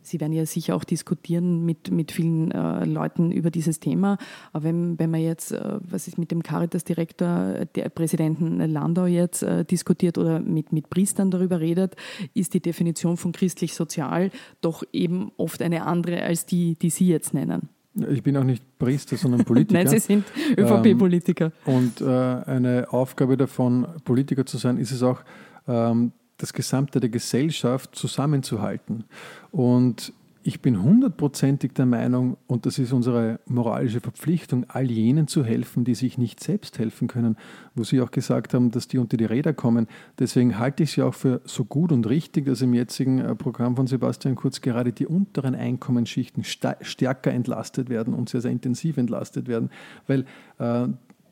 Ähm, Sie werden ja sicher auch diskutieren mit, mit vielen äh, Leuten über dieses Thema. Aber wenn, wenn man jetzt, äh, was ist mit dem Caritas-Direktor, der Präsidenten Landau jetzt äh, diskutiert oder mit, mit Priestern darüber redet, ist die Definition von christlich-sozial doch eben oft eine andere als die, die Sie jetzt nennen. Ich bin auch nicht Priester, sondern Politiker. Nein, Sie sind ÖVP-Politiker. Ähm, und äh, eine Aufgabe davon, Politiker zu sein, ist es auch, ähm, das Gesamte der Gesellschaft zusammenzuhalten. Und ich bin hundertprozentig der Meinung, und das ist unsere moralische Verpflichtung, all jenen zu helfen, die sich nicht selbst helfen können, wo Sie auch gesagt haben, dass die unter die Räder kommen. Deswegen halte ich es ja auch für so gut und richtig, dass im jetzigen äh, Programm von Sebastian Kurz gerade die unteren Einkommensschichten stärker entlastet werden und sehr, sehr intensiv entlastet werden, weil äh,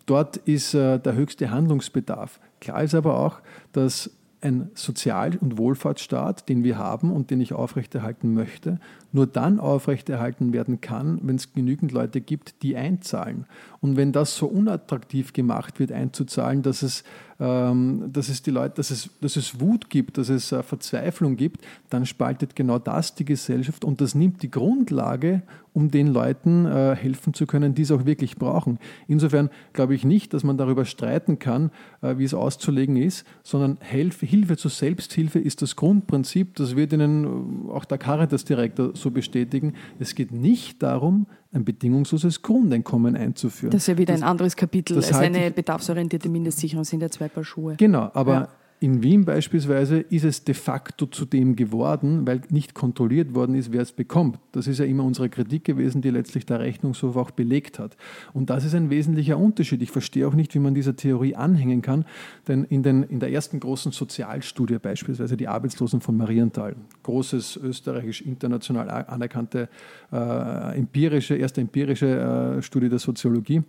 dort ist äh, der höchste Handlungsbedarf. Klar ist aber auch, dass ein Sozial- und Wohlfahrtsstaat, den wir haben und den ich aufrechterhalten möchte, nur dann aufrechterhalten werden kann, wenn es genügend Leute gibt, die einzahlen. Und wenn das so unattraktiv gemacht wird, einzuzahlen, dass es, dass es die Leute, dass es, dass es Wut gibt, dass es äh, Verzweiflung gibt, dann spaltet genau das die Gesellschaft und das nimmt die Grundlage, um den Leuten äh, helfen zu können, die es auch wirklich brauchen. Insofern glaube ich nicht, dass man darüber streiten kann, äh, wie es auszulegen ist, sondern Hilfe, zur Selbsthilfe ist das Grundprinzip. Das wird Ihnen auch der Caritas-Direktor so bestätigen. Es geht nicht darum, ein bedingungsloses Grundeinkommen einzuführen. Das ist ja wieder das, ein anderes Kapitel. als eine bedarfsorientierte Mindestsicherung sind ja zwei Paar Schuhe. Genau, aber ja. In Wien beispielsweise ist es de facto zu dem geworden, weil nicht kontrolliert worden ist, wer es bekommt. Das ist ja immer unsere Kritik gewesen, die letztlich der Rechnungshof auch belegt hat. Und das ist ein wesentlicher Unterschied. Ich verstehe auch nicht, wie man dieser Theorie anhängen kann, denn in, den, in der ersten großen Sozialstudie beispielsweise die Arbeitslosen von Marienthal, großes österreichisch international anerkannte äh, empirische, erste empirische äh, Studie der Soziologie,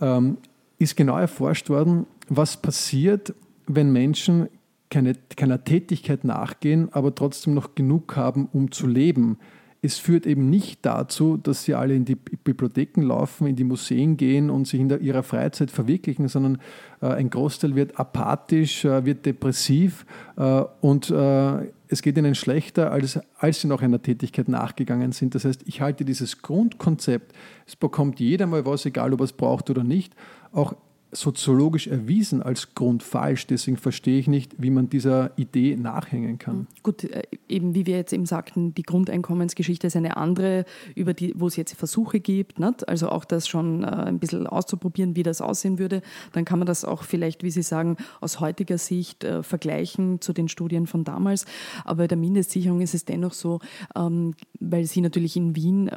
ähm, ist genau erforscht worden, was passiert, wenn Menschen keine, keiner Tätigkeit nachgehen, aber trotzdem noch genug haben, um zu leben. Es führt eben nicht dazu, dass sie alle in die Bibliotheken laufen, in die Museen gehen und sich in der, ihrer Freizeit verwirklichen, sondern äh, ein Großteil wird apathisch, äh, wird depressiv äh, und äh, es geht ihnen schlechter, als, als sie noch einer Tätigkeit nachgegangen sind. Das heißt, ich halte dieses Grundkonzept, es bekommt jeder mal was, egal ob er es braucht oder nicht, auch soziologisch erwiesen als Grund falsch. Deswegen verstehe ich nicht, wie man dieser Idee nachhängen kann. Gut, äh, eben wie wir jetzt eben sagten, die Grundeinkommensgeschichte ist eine andere, über die, wo es jetzt Versuche gibt. Nicht? Also auch das schon äh, ein bisschen auszuprobieren, wie das aussehen würde. Dann kann man das auch vielleicht, wie Sie sagen, aus heutiger Sicht äh, vergleichen zu den Studien von damals. Aber bei der Mindestsicherung ist es dennoch so, ähm, weil Sie natürlich in Wien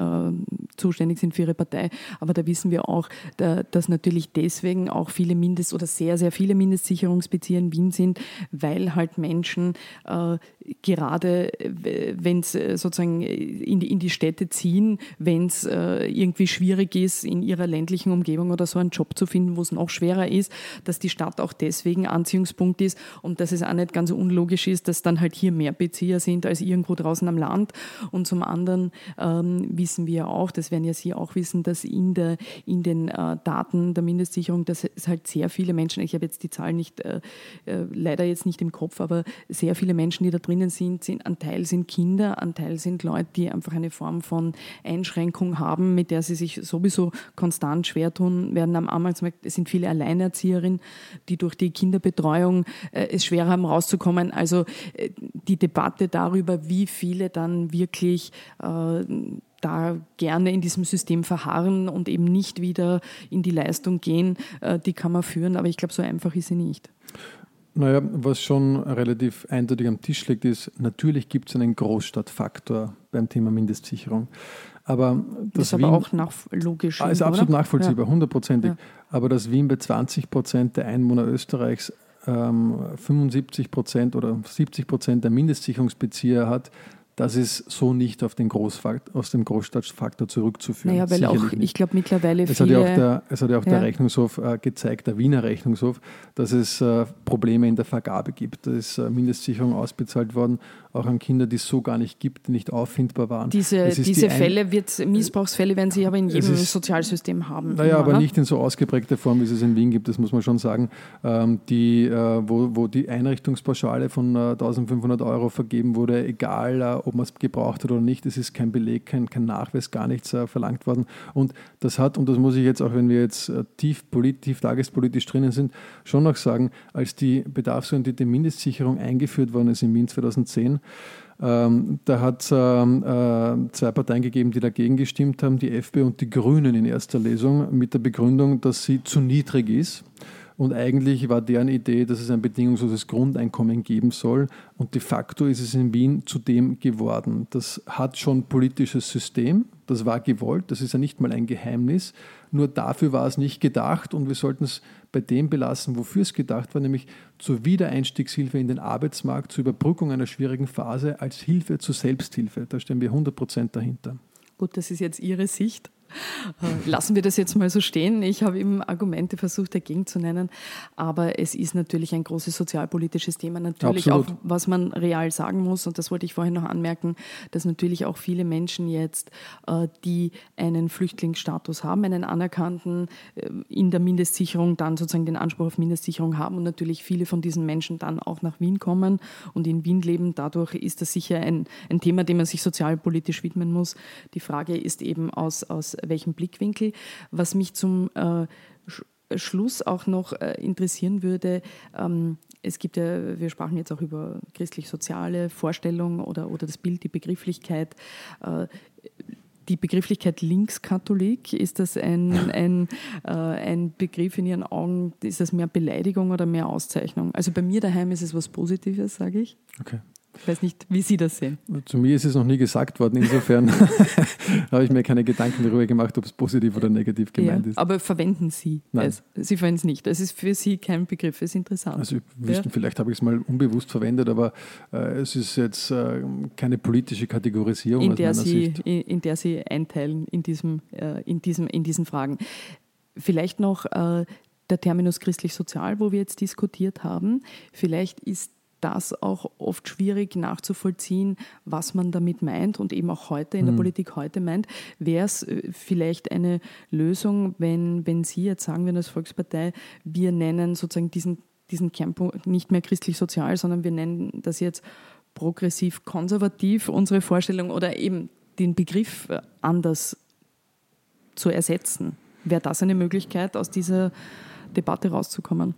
zuständig sind für Ihre Partei, aber da wissen wir auch, da, dass natürlich deswegen auch auch viele Mindest- oder sehr, sehr viele Mindestsicherungsbezieher in Wien sind, weil halt Menschen äh, gerade, wenn es äh, sozusagen in die, in die Städte ziehen, wenn es äh, irgendwie schwierig ist, in ihrer ländlichen Umgebung oder so einen Job zu finden, wo es noch schwerer ist, dass die Stadt auch deswegen Anziehungspunkt ist und dass es auch nicht ganz unlogisch ist, dass dann halt hier mehr Bezieher sind als irgendwo draußen am Land. Und zum anderen ähm, wissen wir auch, das werden ja Sie auch wissen, dass in, der, in den äh, Daten der Mindestsicherung, dass es halt sehr viele Menschen, ich habe jetzt die Zahlen nicht, äh, äh, leider jetzt nicht im Kopf, aber sehr viele Menschen, die da drinnen sind, sind, ein Teil sind Kinder, ein Teil sind Leute, die einfach eine Form von Einschränkung haben, mit der sie sich sowieso konstant schwer tun werden am Arbeitsmarkt. Sind viele Alleinerzieherinnen, die durch die Kinderbetreuung äh, es schwerer haben rauszukommen. Also äh, die Debatte darüber, wie viele dann wirklich äh, da gerne in diesem System verharren und eben nicht wieder in die Leistung gehen, äh, die kann man führen. Aber ich glaube, so einfach ist sie nicht. Naja, was schon relativ eindeutig am Tisch liegt, ist, natürlich gibt es einen Großstadtfaktor beim Thema Mindestsicherung. Aber das ist aber Wien, auch nach, logisch. Ah, ist absolut oder? nachvollziehbar, hundertprozentig. Ja. Aber dass Wien bei 20 Prozent der Einwohner Österreichs ähm, 75 Prozent oder 70 Prozent der Mindestsicherungsbezieher hat, das ist so nicht auf den Großfakt, aus dem Großstadtfaktor zurückzuführen. Naja, weil auch, ich glaube, mittlerweile es viele... Hat ja auch der, es hat ja auch ja. der Rechnungshof äh, gezeigt, der Wiener Rechnungshof, dass es äh, Probleme in der Vergabe gibt. Da ist äh, Mindestsicherung ausbezahlt worden auch an Kinder, die es so gar nicht gibt, nicht auffindbar waren. Diese, diese die Fälle, wird, Missbrauchsfälle werden Sie aber in jedem ist, Sozialsystem haben. Naja, aber nicht in so ausgeprägter Form, wie es es in Wien gibt, das muss man schon sagen, ähm, die, äh, wo, wo die Einrichtungspauschale von 1500 äh, Euro vergeben wurde, egal äh, ob man es gebraucht hat oder nicht, es ist kein Beleg, kein, kein Nachweis, gar nichts verlangt worden. Und das hat, und das muss ich jetzt auch, wenn wir jetzt tief, polit, tief tagespolitisch drinnen sind, schon noch sagen, als die bedarfsorientierte Mindestsicherung eingeführt worden ist in Wien 2010, ähm, da hat es ähm, äh, zwei Parteien gegeben, die dagegen gestimmt haben, die FPÖ und die Grünen in erster Lesung, mit der Begründung, dass sie zu niedrig ist. Und eigentlich war deren Idee, dass es ein bedingungsloses Grundeinkommen geben soll. Und de facto ist es in Wien zu dem geworden. Das hat schon politisches System, das war gewollt, das ist ja nicht mal ein Geheimnis. Nur dafür war es nicht gedacht und wir sollten es bei dem belassen, wofür es gedacht war, nämlich zur Wiedereinstiegshilfe in den Arbeitsmarkt, zur Überbrückung einer schwierigen Phase als Hilfe zur Selbsthilfe. Da stehen wir 100 Prozent dahinter. Gut, das ist jetzt Ihre Sicht. Lassen wir das jetzt mal so stehen. Ich habe eben Argumente versucht dagegen zu nennen, aber es ist natürlich ein großes sozialpolitisches Thema. Natürlich Absolut. auch, was man real sagen muss, und das wollte ich vorhin noch anmerken, dass natürlich auch viele Menschen jetzt, äh, die einen Flüchtlingsstatus haben, einen anerkannten, äh, in der Mindestsicherung dann sozusagen den Anspruch auf Mindestsicherung haben und natürlich viele von diesen Menschen dann auch nach Wien kommen und in Wien leben. Dadurch ist das sicher ein, ein Thema, dem man sich sozialpolitisch widmen muss. Die Frage ist eben aus, aus welchem Blickwinkel. Was mich zum äh, Schluss auch noch äh, interessieren würde, ähm, es gibt ja, wir sprachen jetzt auch über christlich-soziale Vorstellungen oder, oder das Bild, die Begrifflichkeit. Äh, die Begrifflichkeit Linkskatholik, ist das ein, ein, äh, ein Begriff in Ihren Augen, ist das mehr Beleidigung oder mehr Auszeichnung? Also bei mir daheim ist es was Positives, sage ich. Okay. Ich weiß nicht, wie Sie das sehen. Zu mir ist es noch nie gesagt worden. Insofern habe ich mir keine Gedanken darüber gemacht, ob es positiv oder negativ gemeint ja, ist. Aber verwenden Sie Nein. es? Sie verwenden es nicht. Es ist für Sie kein Begriff. Es ist interessant. Also, wüssten, ja. vielleicht habe ich es mal unbewusst verwendet, aber äh, es ist jetzt äh, keine politische Kategorisierung in der Sie, in, in, der Sie einteilen in, diesem, äh, in, diesem, in diesen Fragen. Vielleicht noch äh, der Terminus christlich-sozial, wo wir jetzt diskutiert haben. Vielleicht ist das auch oft schwierig nachzuvollziehen, was man damit meint und eben auch heute in der mhm. Politik heute meint. Wäre es äh, vielleicht eine Lösung, wenn, wenn Sie jetzt sagen wir als Volkspartei, wir nennen sozusagen diesen, diesen Kernpunkt nicht mehr christlich-sozial, sondern wir nennen das jetzt progressiv-konservativ, unsere Vorstellung oder eben den Begriff äh, anders zu ersetzen. Wäre das eine Möglichkeit, aus dieser Debatte rauszukommen?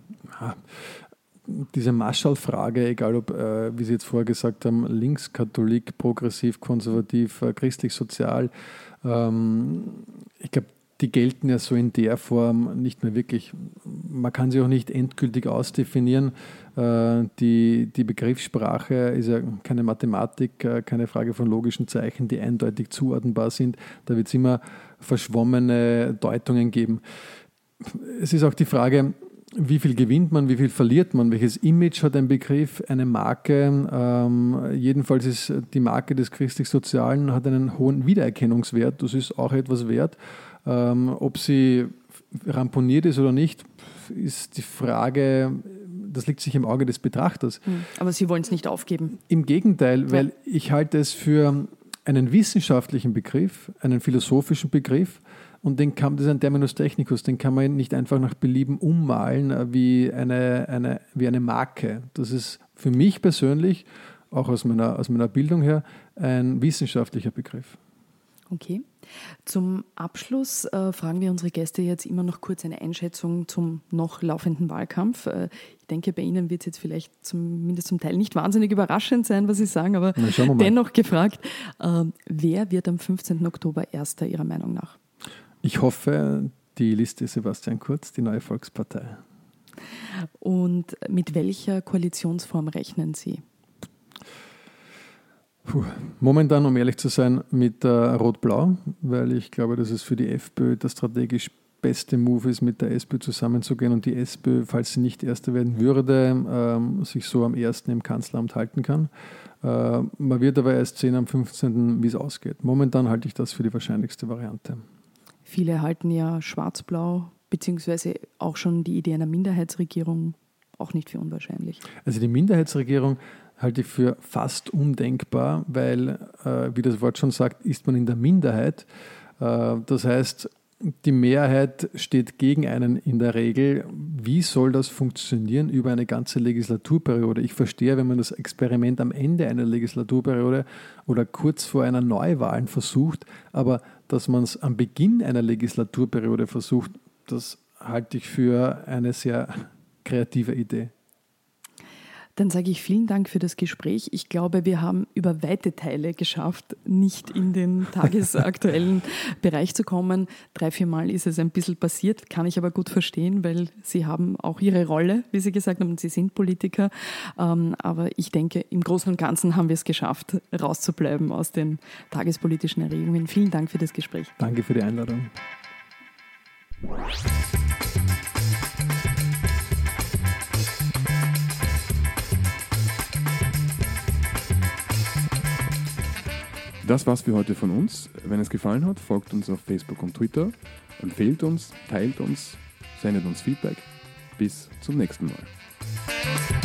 Diese Marschall-Frage, egal ob, äh, wie Sie jetzt vorher gesagt haben, linkskatholik, progressiv, konservativ, äh, christlich-sozial, ähm, ich glaube, die gelten ja so in der Form nicht mehr wirklich. Man kann sie auch nicht endgültig ausdefinieren. Äh, die, die Begriffssprache ist ja keine Mathematik, äh, keine Frage von logischen Zeichen, die eindeutig zuordnenbar sind. Da wird es immer verschwommene Deutungen geben. Es ist auch die Frage, wie viel gewinnt man, wie viel verliert man, welches Image hat ein Begriff, eine Marke. Ähm, jedenfalls ist die Marke des christlich-sozialen hat einen hohen Wiedererkennungswert. Das ist auch etwas wert. Ähm, ob sie ramponiert ist oder nicht, ist die Frage, das liegt sich im Auge des Betrachters. Hm, aber Sie wollen es nicht aufgeben. Im Gegenteil, weil ja. ich halte es für einen wissenschaftlichen Begriff, einen philosophischen Begriff und den kann, das ist ein Terminus technicus, den kann man nicht einfach nach Belieben ummalen äh, wie eine, eine, wie eine Marke. Das ist für mich persönlich, auch aus meiner, aus meiner Bildung her, ein wissenschaftlicher Begriff. Okay. Zum Abschluss äh, fragen wir unsere Gäste jetzt immer noch kurz eine Einschätzung zum noch laufenden Wahlkampf. Äh, ich denke, bei Ihnen wird es jetzt vielleicht zumindest zum Teil nicht wahnsinnig überraschend sein, was Sie sagen, aber dennoch gefragt, äh, wer wird am 15. Oktober Erster Ihrer Meinung nach? Ich hoffe, die Liste Sebastian Kurz, die neue Volkspartei. Und mit welcher Koalitionsform rechnen Sie? Puh. Momentan, um ehrlich zu sein, mit äh, Rot-Blau, weil ich glaube, dass es für die FPÖ der strategisch beste Move ist, mit der SPÖ zusammenzugehen und die SPÖ, falls sie nicht Erste werden würde, ähm, sich so am ersten im Kanzleramt halten kann. Äh, man wird aber erst sehen am 15., wie es ausgeht. Momentan halte ich das für die wahrscheinlichste Variante. Viele halten ja Schwarz-Blau, beziehungsweise auch schon die Idee einer Minderheitsregierung auch nicht für unwahrscheinlich. Also die Minderheitsregierung halte ich für fast undenkbar, weil, äh, wie das Wort schon sagt, ist man in der Minderheit. Äh, das heißt, die Mehrheit steht gegen einen in der Regel. Wie soll das funktionieren über eine ganze Legislaturperiode? Ich verstehe, wenn man das Experiment am Ende einer Legislaturperiode oder kurz vor einer Neuwahl versucht, aber dass man es am Beginn einer Legislaturperiode versucht, das halte ich für eine sehr kreative Idee. Dann sage ich vielen Dank für das Gespräch. Ich glaube, wir haben über weite Teile geschafft, nicht in den tagesaktuellen Bereich zu kommen. Drei, vier Mal ist es ein bisschen passiert, kann ich aber gut verstehen, weil Sie haben auch Ihre Rolle, wie Sie gesagt haben, und Sie sind Politiker. Ähm, aber ich denke, im Großen und Ganzen haben wir es geschafft, rauszubleiben aus den tagespolitischen Erregungen. Vielen Dank für das Gespräch. Danke für die Einladung. Das war's für heute von uns. Wenn es gefallen hat, folgt uns auf Facebook und Twitter, empfehlt uns, teilt uns, sendet uns Feedback. Bis zum nächsten Mal.